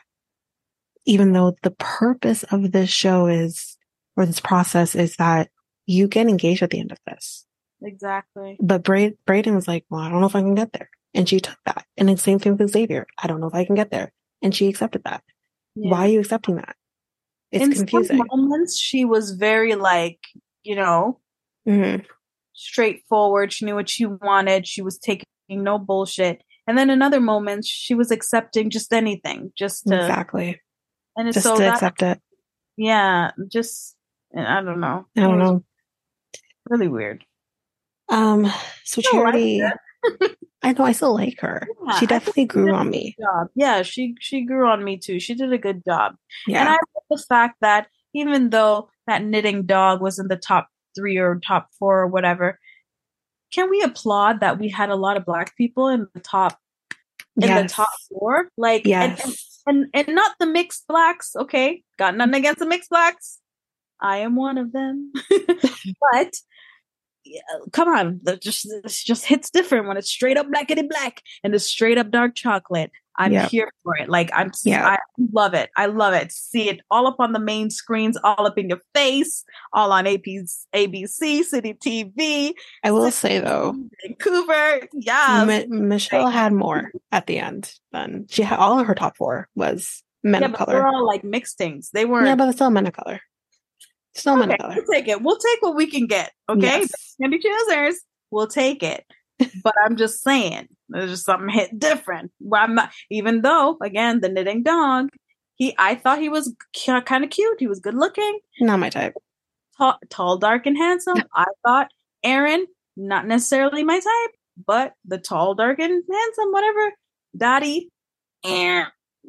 Even though the purpose of this show is, or this process is that you get engaged at the end of this. exactly. But Bra- Brayden was like, well, I don't know if I can get there. And she took that. And the same thing with Xavier. I don't know if I can get there. And she accepted that. Yeah. Why are you accepting that? It's In confusing. some moments, she was very like, you know, Mhm. straightforward. She knew what she wanted. She was taking no bullshit. And then in other moments, she was accepting just anything, just to, Exactly. and Just so to that, accept it. yeah, just, I don't know. I don't know. Really weird. Um, so Charity, I know I still like her. Yeah, she definitely grew on me. job. Yeah, she she grew on me too. She did a good job. Yeah. And. I love the fact that even though that knitting dog was in the top three or top four or whatever, can we applaud that we had a lot of black people in the top in the top four? Like and, and and and not the mixed blacks, okay? Got nothing against the mixed blacks. I am one of them. but come on, just it just hits different when it's straight up blackety black and it's straight up dark chocolate. I'm Yep. here for it. Like I'm, Yeah. I love it. I love it. See it all up on the main screens, all up in your face, all on AP's ABC, City TV, I will say though, Vancouver. Yeah, Mi- Michelle had more at the end than she had. All of her top four was men yeah, of but they're color. all like mixtings. They weren't. Yeah, but it's still men of color. Still men okay, we'll take it. We'll take what we can get. Okay, Yes. candy choosers. We'll take it. but I'm just saying, there's just something hit different. Well, I'm not, even though, again, the knitting dog, he, I thought he was kind of cute. He was good looking, Not my type. tall, tall, dark, and handsome. I thought Aaron, not necessarily my type, but the tall, dark, and handsome, whatever. Dotun, eh.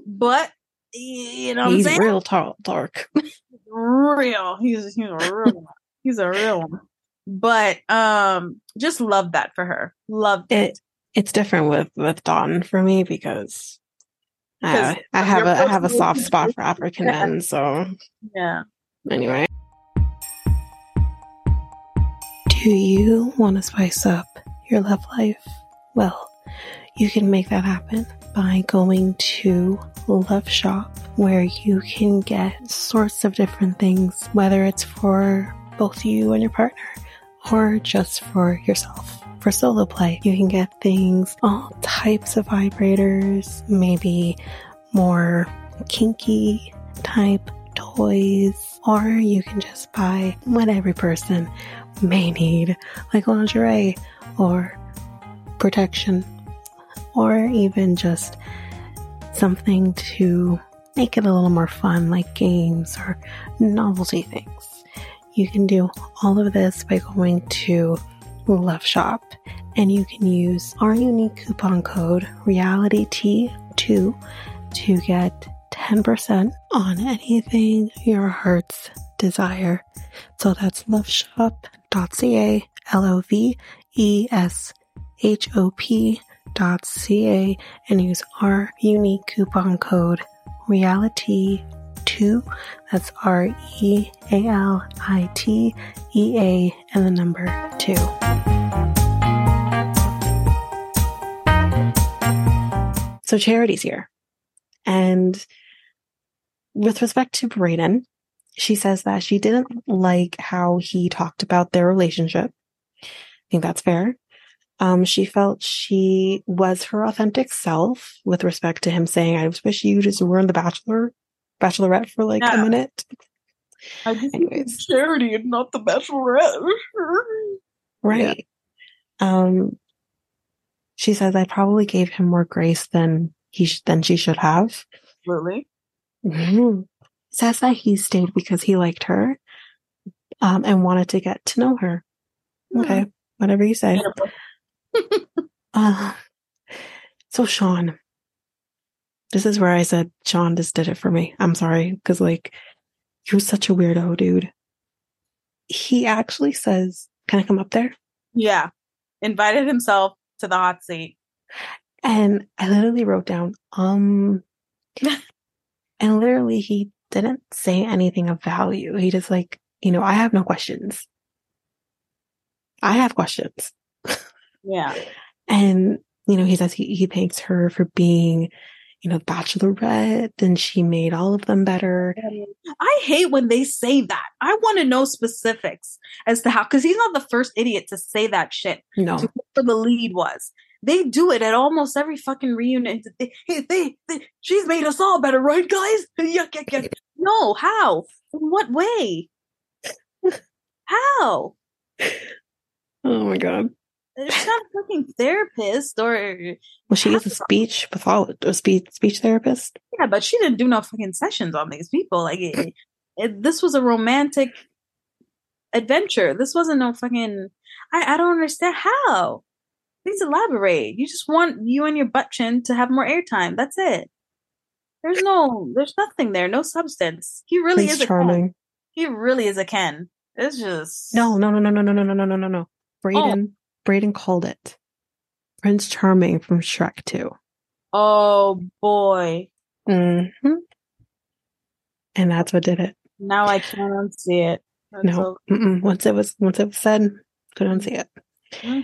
but you know what I'm He's saying? real tall, dark. real. He's he's a real one. He's a real one. But um just love that for her. Loved it. It it's different with with Dawn for me because I, I have a I have a soft spot for African men. So Yeah. anyway, do you want to spice up your love life? Well, you can make that happen by going to Love Shop, where you can get sorts of different things, whether it's for both you and your partner or just for yourself. For solo play. You can get things, all types of vibrators, maybe more kinky type toys, or you can just buy what every person may need, like lingerie or protection, or even just something to make it a little more fun, like games or novelty things. You can do all of this by going to Love Shop and you can use our unique coupon code REALITEA2 to get 10% on anything your heart's desire. So that's loveshop.ca, L O V E S H O P dot ca and use our unique coupon code realitea 2 that's r e a l i t e a and the number 2 so charity's here and with respect to Brayden, she says that she didn't like how he talked about their relationship. I think that's fair. Um, she felt she was her authentic self with respect to him saying, I wish you just were in the Bachelor, Bachelorette for like yeah. a minute. I just Anyways. charity and not the Bachelorette. right. Yeah. Um, she says, I probably gave him more grace than he, sh- than she should have. Really? Mm-hmm. Says that he stayed because he liked her, um, and wanted to get to know her. Okay. Mm. Whatever you say. uh, so Sean, this is where I said Sean just did it for me. I'm sorry because like you're such a weirdo, dude. He actually says, "Can I come up there?" Yeah, invited himself to the hot seat, and I literally wrote down, um, and literally he didn't say anything of value. He just like, you know, I have no questions. I have questions. Yeah. and, you know, he says he, he thanks her for being, you know, bachelorette and she made all of them better. I hate when they say that. I want to know specifics as to how, because he's not the first idiot to say that shit. No. For the lead was. They do it at almost every fucking reunion. They, they, they, she's made us all better, right, guys? Yuck, yuck, yuck. No, how? In what way? How? Oh my god. She's not a fucking therapist or well she is a speech pathologist a speech speech therapist. Yeah, but she didn't do no fucking sessions on these people. Like it, it, this was a romantic adventure. This wasn't no fucking I, I don't understand how. Please elaborate. You just want you and your butt chin to have more airtime. That's it. There's no, there's nothing there. No substance. He really Please is charming. Ken. He really is a Ken. It's just no, no, no, no, no, no, no, no, no, no, no. Brayden, oh. Brayden called it Prince Charming from Shrek Two. Oh boy. Mm-hmm. And that's what did it. Now I can't unsee it. That's no, once it was once it was said, couldn't see it. Mm-hmm.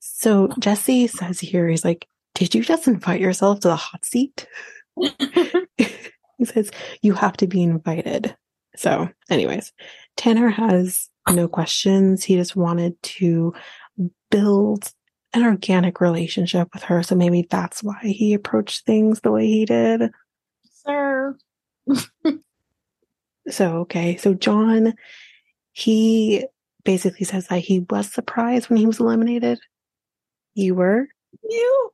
So Jesse says here, he's like, Did you just invite yourself to the hot seat? he says, You have to be invited. So, anyways, Tanner has no questions. He just wanted to build an organic relationship with her. So maybe that's why he approached things the way he did. Sir. so, okay. So, John, he basically says that he was surprised when he was eliminated. You were? You.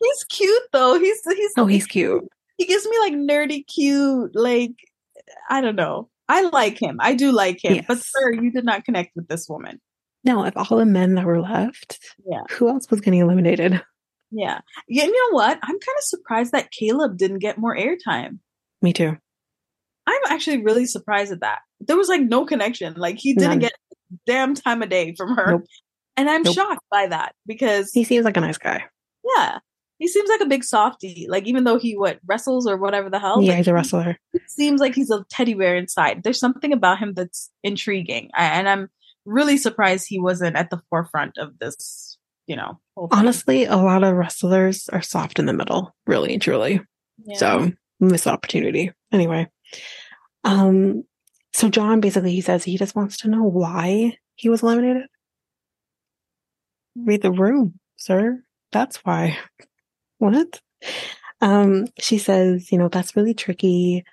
he's cute though. He's he's Oh, he's cute. He gives me like nerdy cute like I don't know. I like him. I do like him. Yes. But sir, you did not connect with this woman. No, of all the men that were left, yeah. Who else was getting eliminated? Yeah. Yeah, you know what? I'm kind of surprised that Caleb didn't get more airtime. Me too. I'm actually really surprised at that. There was like no connection. Like he didn't None. get damn time of day from her. Nope. And I'm nope. shocked by that because he seems like a nice guy. Yeah. He seems like a big softy. Like even though he what wrestles or whatever the hell. Yeah, he's a wrestler. It seems like he's a teddy bear inside. There's something about him that's intriguing. and I'm really surprised he wasn't at the forefront of this, you know. Honestly, a lot of wrestlers are soft in the middle, really and truly. Yeah. So missed opportunity. Anyway. Um so John basically he says he just wants to know why he was eliminated? Read the room, sir. That's why. What? Um, she says, you know, that's really tricky.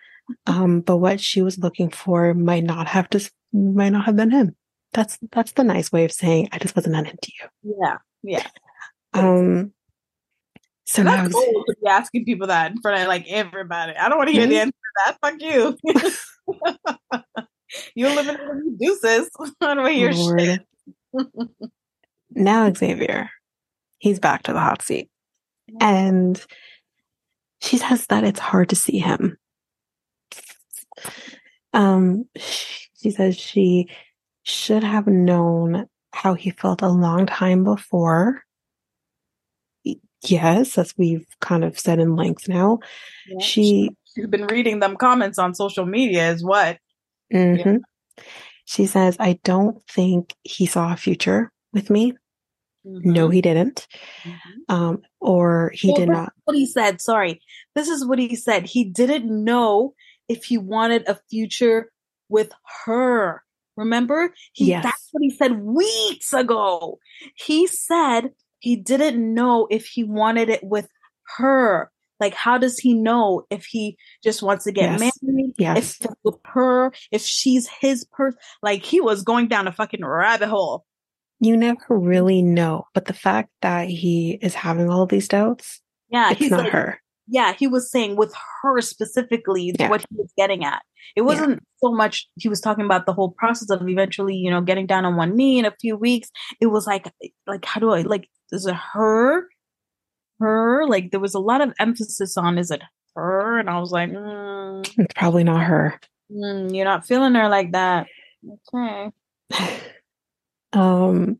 Um, but what she was looking for might not have just might not have been him. That's that's the nice way of saying I just wasn't that into you. Yeah, yeah. Um. So and that's cool to be asking people that in front of like everybody. I don't want to hear mm-hmm. the answer to that. Fuck you. you live in deuces. I don't want to hear Lord. shit. now Xavier, he's back to the hot seat, and she says that it's hard to see him. Um, she says she should have known how he felt a long time before. Yes, as we've kind of said in length now. Yeah, she she's been reading them comments on social media is what. Mm-hmm. Yeah. She says, I don't think he saw a future with me. Mm-hmm. No, he didn't. Mm-hmm. Um, or he well, did not. What he said, sorry. This is what he said. He didn't know if he wanted a future with her. Remember? He yes. that's what he said weeks ago. He said he didn't know if he wanted it with her. Like, how does he know if he just wants to get yes. married? Yes. If with her, if she's his person. Like, he was going down a fucking rabbit hole. You never really know. But the fact that he is having all these doubts, yeah, it's not like, her. Yeah, he was saying with her specifically yeah. what he was getting at. It wasn't yeah. so much he was talking about the whole process of eventually, you know, getting down on one knee in a few weeks. It was like like how do I like is it her? Her? Like there was a lot of emphasis on is it her? And I was like, mm, it's probably not her. Mm, you're not feeling her like that. Okay. um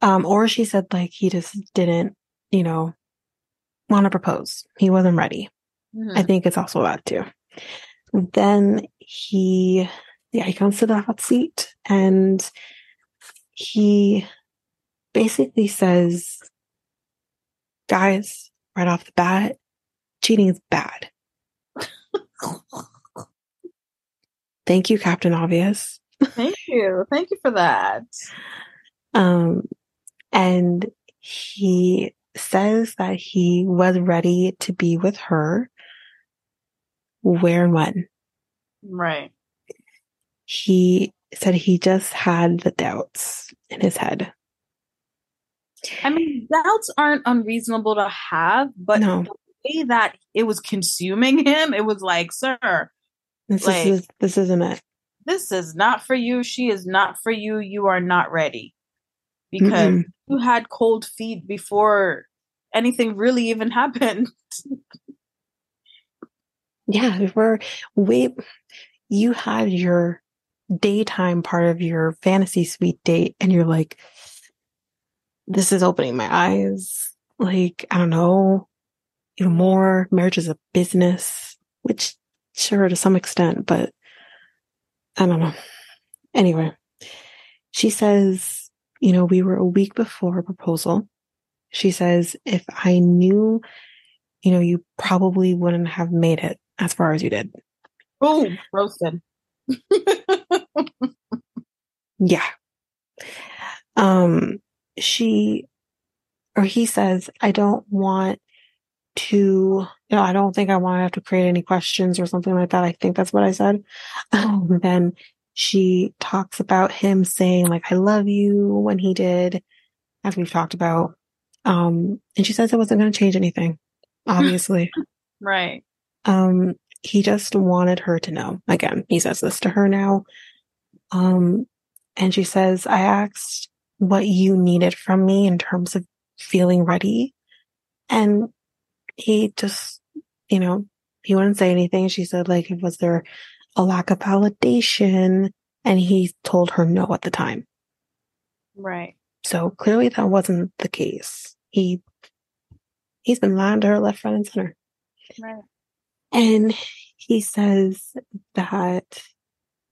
um or she said like he just didn't, you know, want to propose. He wasn't ready. Mm-hmm. I think it's also that too. Then he, yeah, he comes to the hot seat and he basically says, guys, right off the bat, cheating is bad. Thank you, Captain Obvious. Thank you. Thank you for that. Um, and he says that he was ready to be with her where and when. Right. He said he just had the doubts in his head. I mean, doubts aren't unreasonable to have, but no. the way that it was consuming him, it was like, sir, this like, is this isn't it. This is not for you. She is not for you. You are not ready because mm you had cold feet before anything really even happened. Yeah, we're we you had your daytime part of your fantasy suite date and you're like this is opening my eyes. Like, I don't know, even more. Marriage is a business, which sure to some extent, but I don't know. Anyway, she says, you know, we were a week before a proposal. She says, if I knew, you know, you probably wouldn't have made it as far as you did. Boom, roasted. yeah. Um, she or he says, I don't want to, you know, I don't think I want to have to create any questions or something like that. I think that's what I said. Um, then she talks about him saying like, I love you when he did, as we've talked about. Um, and she says it wasn't going to change anything, obviously. right. Um, he just wanted her to know. Again, he says this to her now. Um, and she says, I asked what you needed from me in terms of feeling ready. And he just, you know, he wouldn't say anything. She said, like, was there a lack of validation? And he told her no at the time. Right. So clearly that wasn't the case. He, he's been lying to her left, right, and center. Right. And he says that,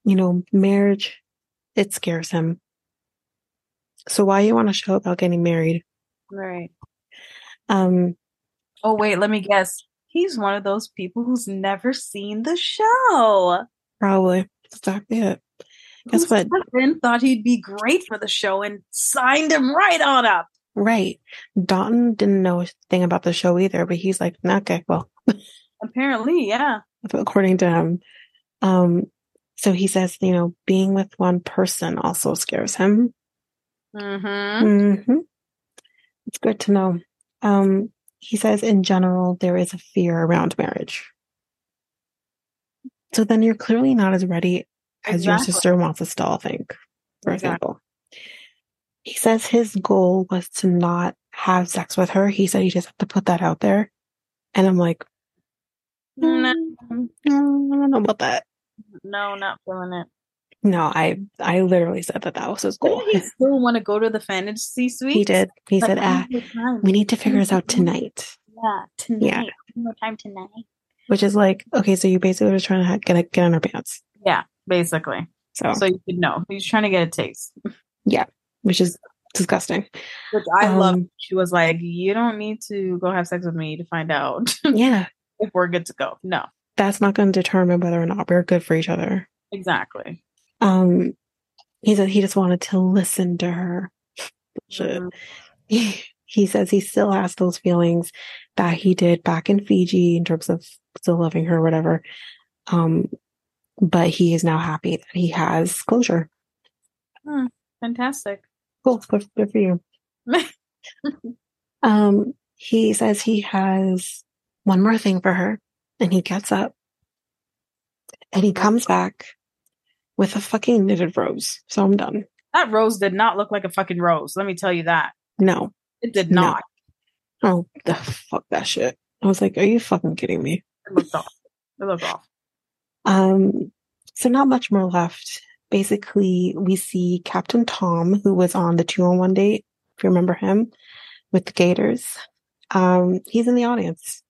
you know, marriage, it scares him. So why you want to show about getting married? Right. Um. Oh wait, let me guess. He's one of those people who's never seen the show. Probably. Exactly it. Guess Whose what? husband thought he'd be great for the show and signed him right on up. Right. Dalton didn't know a thing about the show either, but he's like, "Nah, okay, well, Apparently, yeah. according to him. Um, so he says, you know, being with one person also scares him. Mm-hmm. hmm It's good to know. Um, he says, in general, there is a fear around marriage. So then you're clearly not as ready as your sister wants us to all think, for Exactly. example. He says his goal was to not have sex with her. He said he just had to put that out there. And I'm like, No, "Mm, I don't know about that. no, not feeling it. No, I I literally said that that was his goal. Didn't he still want to go to the fantasy suite? He did. He Like, said, ah, we need to figure this out tonight. Yeah, tonight. One more time tonight. Which is like, okay, so you basically were trying to get get on her pants. Yeah, basically. So, So you could know. He's trying to get a taste. Yeah, which is disgusting. Which I love. Um, She was like, You don't need to go have sex with me to find out Yeah, if we're good to go. No, that's not going to determine whether or not we're good for each other. exactly. Um, he said he just wanted to listen to her. Bullshit. Mhm. He, says he still has those feelings that he did back in Fiji in terms of still loving her, or whatever. Um, but he is now happy that he has closure. Fantastic. Cool, good, good for you. Um, he says he has one more thing for her, and he gets up and he comes back with a fucking knitted rose. So I'm done. that rose did not look like a fucking rose. Let me tell you that. No. It did No. not. Oh, the fuck that shit. I was like, are you fucking kidding me? It looked off. It looked off. Um, so not much more left. Basically, we see Captain Tom, who was on the two on one date, if you remember him, with the Gators. Um, he's in the audience.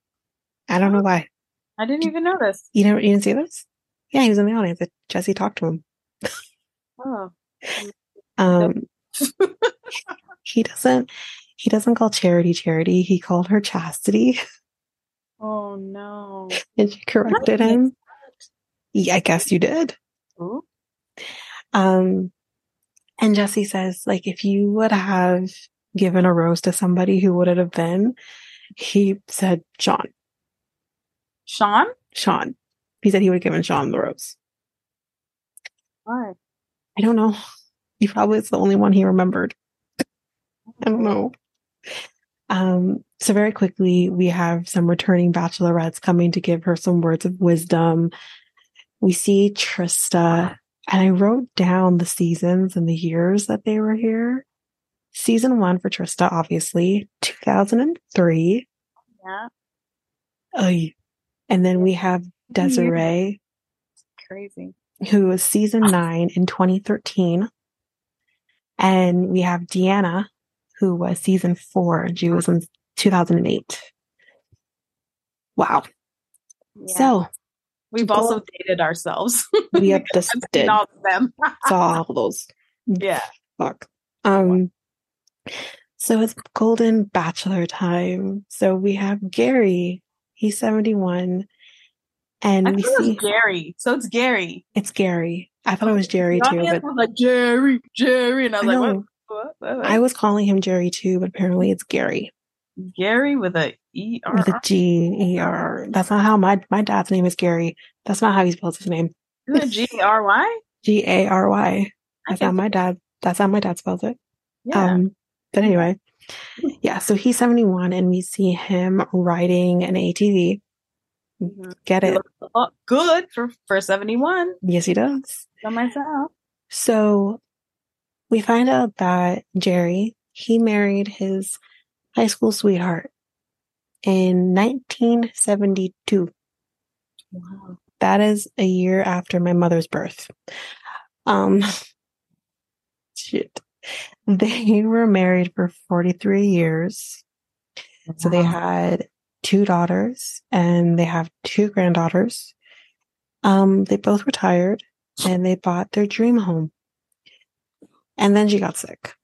I don't know why. I didn't even notice. You never, you didn't see this? Yeah, he was in the audience. Jesse talked to him. Oh. Um, he doesn't, he doesn't call Charity Charity. He called her Chastity, Oh no. and she corrected him. Yeah, I guess you did. Ooh. Um, and Jesse says, like, if you would have given a rose to somebody, who would it have been? He said, Sean. Sean? Sean. He said he would have given Sean the rose. Why? I don't know. He probably is the only one he remembered. I don't know. Um, so very quickly, we have some returning bachelorettes coming to give her some words of wisdom. We see Trista, and I wrote down the seasons and the years that they were here. Season one for Trista, obviously, 2003. Yeah. Ay. And then we have Desiree, Crazy. who was season nine in 2013. And we have Deanna, who was season four, and she was in 2008. Wow. Yeah. So we've also dated ourselves. we have just did all of them. saw all those. yeah. Fuck. Um, so it's golden bachelor time. So we have Gary. He's 71. And I we see was Gary. So it's Gary. it's Gary. I thought it was Jerry too, but was like Jerry, Jerry, and I I was like, know. what? what? what? I was calling him Jerry too, but apparently it's Gary. Gary with a E R with a R. G E R. That's not how my my dad's name is Gary. That's not how he spells his name. Isn't it G R Y? G A R Y. I That's how my dad. That's how my dad spells it. Yeah. Um, but anyway, yeah. So he's seventy one, and we see him riding an ATV. Mhm. Get it? looks a lot good for for seventy one. Yes, he does. For myself. So we find out that Gerry he married his high school sweetheart in 1972. Wow. That is a year after my mother's birth. Um, shit. They were married for 43 years. So they had two daughters and they have two granddaughters. Um, they both retired and they bought their dream home. And then she got sick.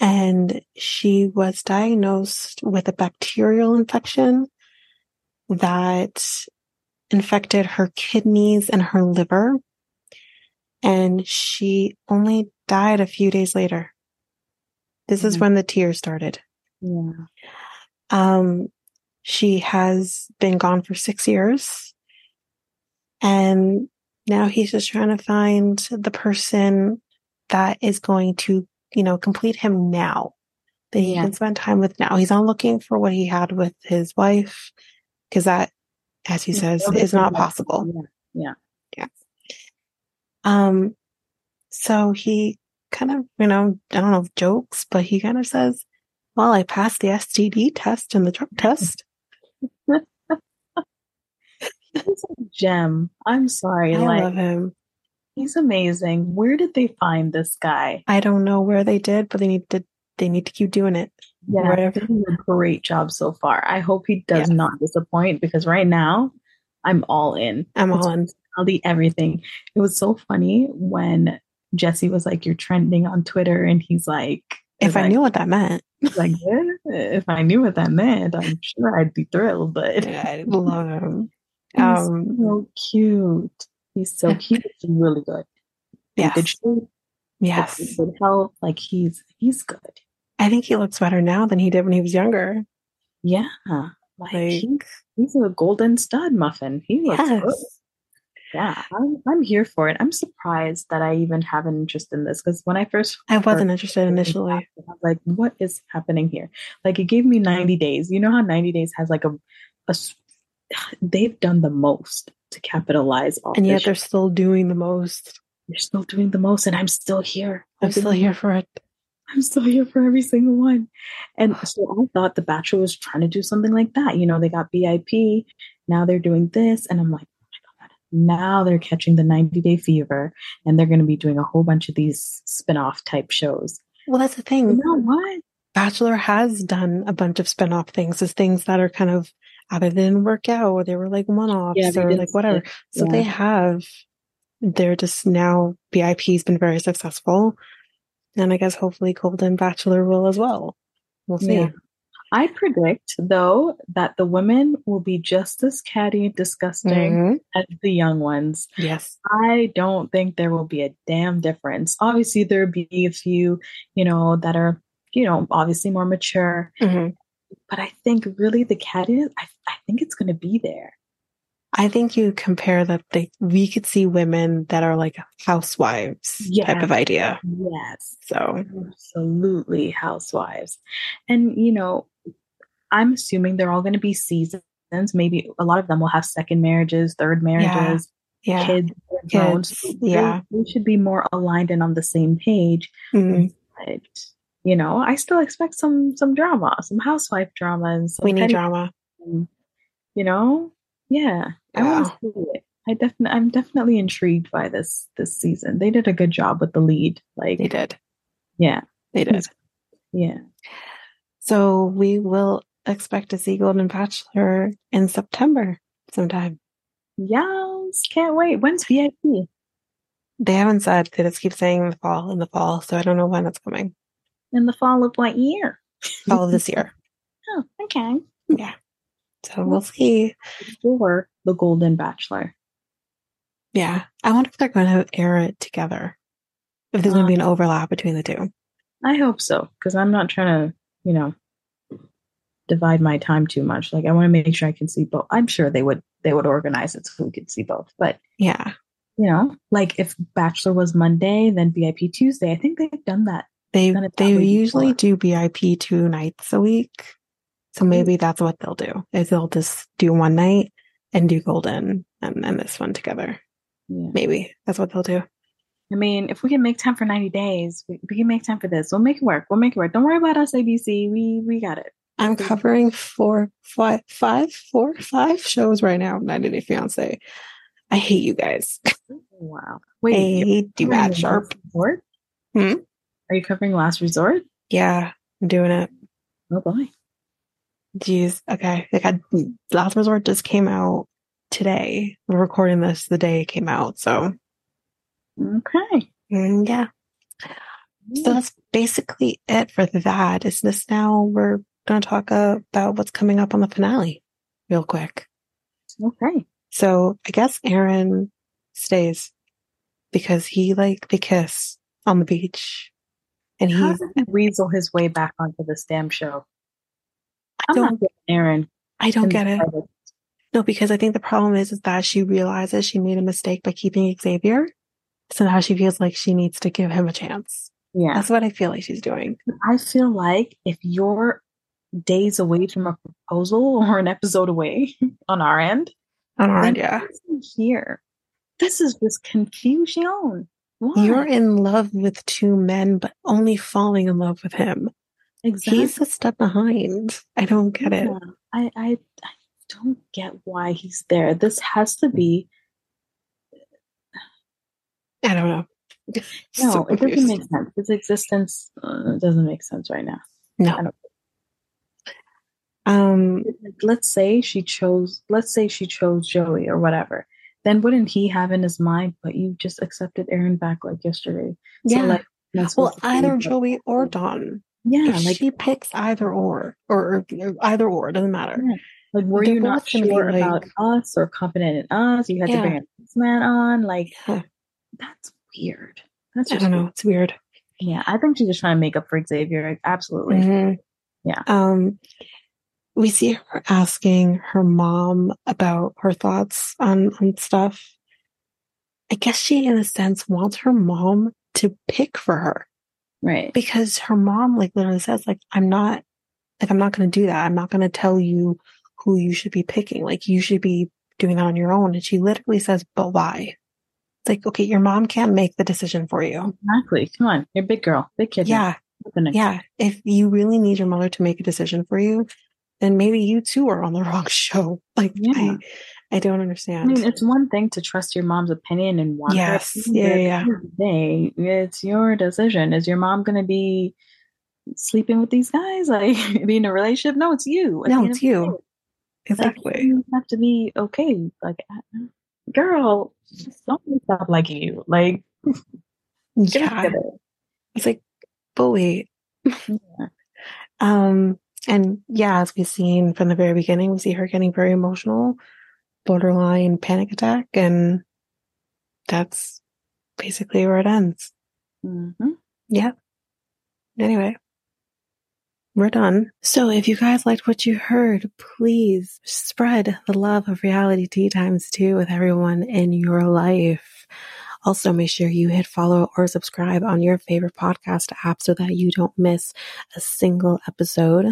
And she was diagnosed with a bacterial infection that infected her kidneys and her liver. and she only died a few days later. This is Mhm. when the tears started. Yeah. Um, she has been gone for six years. And now he's just trying to find the person that is going to, you know, complete him now that he Yeah. can spend time with now. He's not looking for what he had with his wife because that, as he says, is not possible. Yeah. Yeah. Um, so he kind of, you know, I don't know if jokes, but he kind of says, well, I passed the STD test and the drug test. He's a gem. I'm sorry. I like love him. he's amazing. Where did they find this guy? I don't know where they did, but they need to, they need to keep doing it. Yeah, Wherever. a great job so far. I hope he does Yes. not disappoint because right now I'm all in. I'm all in. personality, everything. It was so funny when Jesse was like, "You're trending on Twitter," and he's like, If he's I knew what that meant, like, "Yeah, if I knew what that meant, I'm sure I'd be thrilled." But I love him. he's Um, so cute. He's so cute. He's really good. In Good yes, shape, yes. in good health. Like he's he's good. I think he looks better now than he did when he was younger. Yeah, like, Like, he, he's a golden stud muffin. He looks good. Yes, Yeah, I'm, I'm here for it. I'm surprised that I even have an interest in this because when I first I wasn't heard interested initially. I was like, what is happening here? Like, it gave me 90 days. You know how 90 days has like a, they've done the most to capitalize off And yet they're shit. still doing the most. They're still doing the most, and I'm still here. I'm still here for it. I'm still here for every single one. And so I thought The Bachelor was trying to do something like that. You know, they got BIP, now they're doing this. And I'm like, my God, now they're catching the 90 Day Fever and they're going to be doing a whole bunch of these spin off type shows. Well, that's the You thing. know what? Bachelor has done a bunch of spin-off things as things that are kind of either didn't work out or they were like one-offs Yeah, or like whatever. skip, So they have, they're just now, BIP's been very successful. And I guess hopefully Golden Bachelor will as well. We'll see. Yeah. I predict, though, that the women will be just as catty and disgusting Mhm. as the young ones. Yes. I don't think there will be a damn difference. Obviously, there'll be a few, you know, that are, you know, obviously more mature. Mhm. But I think really the cattiness, I, I think it's going to be there. I think you compare that they, we could see women that are like housewives type of idea. Yes, So absolutely housewives. And, you know, I'm assuming they're all going to be seasons. Maybe a lot of them will have second marriages, third marriages, yeah. kids. Kids, So yeah. They should be more aligned and on the same page. Mhm. But, you know, I still expect some some drama, some housewife drama, and some We need drama. You know, yeah, I want to see it. I definitely, I'm definitely intrigued by this this season. They did a good job with the lead. Like, They did. yeah, They did. yeah. So we will expect to see Golden Bachelor in September sometime. Yes, can't wait. When's BIP? They haven't said. They just keep saying in the fall, in the fall. So I don't know when it's coming. In the fall of what year? Fall of this year. Oh, okay. Yeah. So we'll see. For the Golden Bachelor. Yeah. I wonder if they're going to air it together. If there's going to be an um, overlap between the two. I hope so, because I'm not trying to, you know, divide my time too much. Like I want to make sure I can see both. I'm sure they would they would organize it so we could see both. But Yeah. you know, like if Bachelor was Monday, then BIP Tuesday. I think they've done that. They Done it that they usually before. do BIP two nights a week. So maybe that's what they'll do. Is they'll just do one night and do Golden and then this one together. Yeah. Maybe that's what they'll do. I mean, if we can make time for 90 days, we, we can make time for this. We'll make it work. We'll make it work. Don't worry about us, ABC. We we got it. I'm covering four, five, five, four, five shows right now. 90 Day Fiance. I hate you guys. Wow. Wait, hate you, Matt Sharp. Resort? Hmm? Are you covering Last Resort? Yeah, I'm doing it. Oh boy. Jeez. Okay. Like I, Last Resort just came out today. We're recording this the day it came out. So Okay. mm, yeah. So that's basically it for that. Is this now we're going to talk uh, about what's coming up on the finale real quick. Okay. So I guess Aaron stays. because he like they kiss on the beach. And How he's did he weasel his way back onto this damn show? I don't getting Aaron. I don't get it. No, because I think the problem is, is that she realizes she made a mistake by keeping Xavier. So now she feels like she needs to give him a chance. Yeah. That's what I feel like she's doing. I feel like if you're days away from a proposal or an episode away on our end, On our end, yeah. here. This is just confusion. Why? You're in love with two men, but only falling in love with him. Exactly. He's a step behind. I don't get it. I, I I don't get why he's there. This has to be I don't know. no. So it doesn't make sense. His existence uh, doesn't make sense right now. No. Um, let's say she chose. Let's say she chose Joey or whatever. Then wouldn't he have in his mind? But you just accepted Aaron back like yesterday. So, yeah. like, that's well, either Joey or Don. Yeah, if like she picks either or, or, or either or, doesn't matter. Yeah. Like, were They're you not sure like- about us or confident in us? You had Yeah. to bring a this man on. Like, Yeah. that's weird. That's I don't know. weird. It's weird. Yeah, I think she's just trying to make up for Xavier. Absolutely. Mhm. Yeah. Um, we see her asking her mom about her thoughts on on stuff. I guess she, in a sense, wants her mom to pick for her Right. because her mom, like, literally says, like, I'm not, like, I'm not going to do that. I'm not going to tell you who you should be picking. Like, you should be doing that on your own. And she literally says, but why? It's like, okay, your mom can't make the decision for you. Exactly. Come on. You're a big girl. Big kid. Yeah. Yeah. If you really need your mother to make a decision for you, then maybe you too are on the wrong show. Like, Yeah. I, I don't understand. I mean, it's one thing to trust your mom's opinion and want her Yes. opinion, Yeah, yeah. the end of the day, it's your decision. Is your mom going to be sleeping with these guys? Like, be in a relationship? No, it's you. At No, it's you. day. Like, exactly. you have to be okay. Like, girl, somebody stop liking you. Like, it yeah. It's like, bully. Yeah. Um, and yeah, as we've seen from the very beginning, we see her getting very emotional, borderline panic attack, and that's basically where it ends. Mm-hmm. Yeah. Anyway, we're done. So if you guys liked what you heard, please spread the love of Realitea times two with everyone in your life. Also, make sure you hit follow or subscribe on your favorite podcast app so that you don't miss a single episode.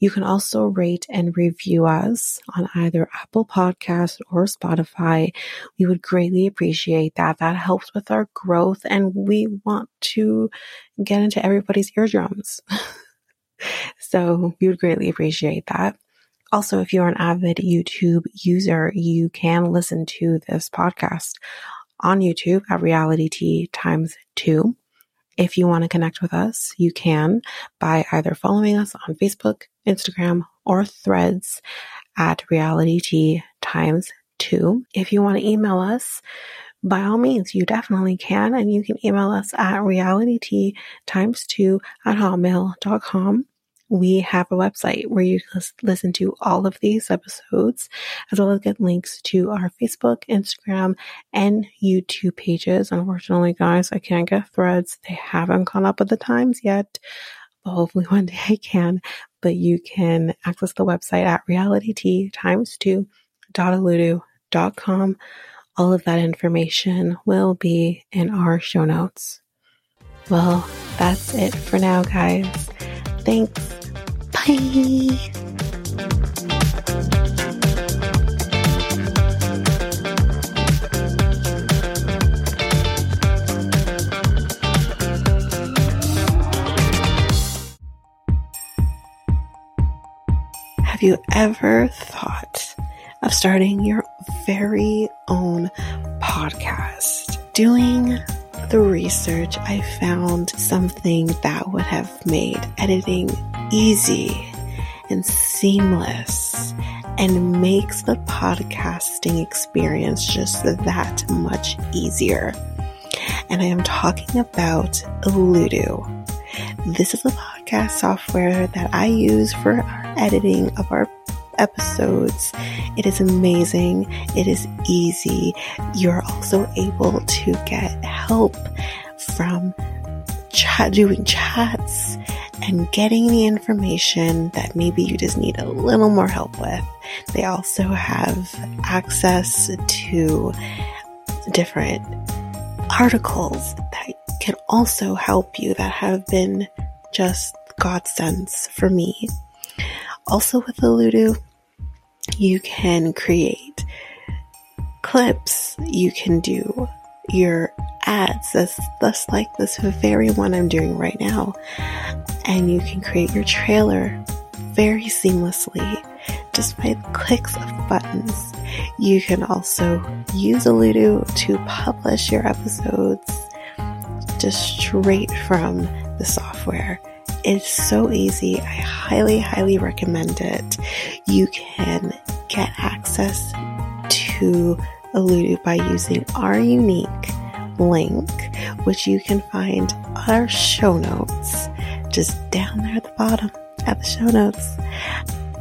You can also rate and review us on either Apple Podcast or Spotify. We would greatly appreciate that. That helps with our growth and we want to get into everybody's eardrums. so we would greatly appreciate that. Also, if you're an avid YouTube user, you can listen to this podcast on YouTube at Realitea times two. If you want to connect with us, you can by either following us on Facebook, Instagram, or threads at Realitea times two. If you want to email us, by all means, you definitely can. And you can email us at realitea times two at hotmail.com. We have a website where you can listen to all of these episodes, as well as get links to our Facebook, Instagram, and YouTube pages. Unfortunately, guys, I can't get threads. They haven't caught up with the times yet, but hopefully one day I can. But you can access the website at realitea times. All of that information will be in our show notes. Well, that's it for now, guys. Thanks. Bye. Have you ever thought of starting your very own podcast? Doing the research, I found something that would have made editing easy and seamless and makes the podcasting experience just that much easier. And I am talking about Alitu. This is a podcast software that I use for our editing of our episodes. It is amazing. It is easy. You're also able to get help from chat, doing chats and getting the information that maybe you just need a little more help with. They also have access to different articles that can also help you that have been just godsends for me. Also with Alitu, you can create clips, you can do your ads, that's, that's like this very one I'm doing right now. And you can create your trailer very seamlessly just by clicks of buttons. You can also use Alitu to publish your episodes just straight from the software. It's so easy. I highly, highly recommend it. You can get access to Alitu by using our unique link, which you can find our show notes, just down there at the bottom at the show notes.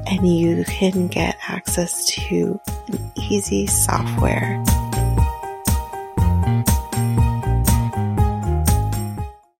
And you can get access to an easy software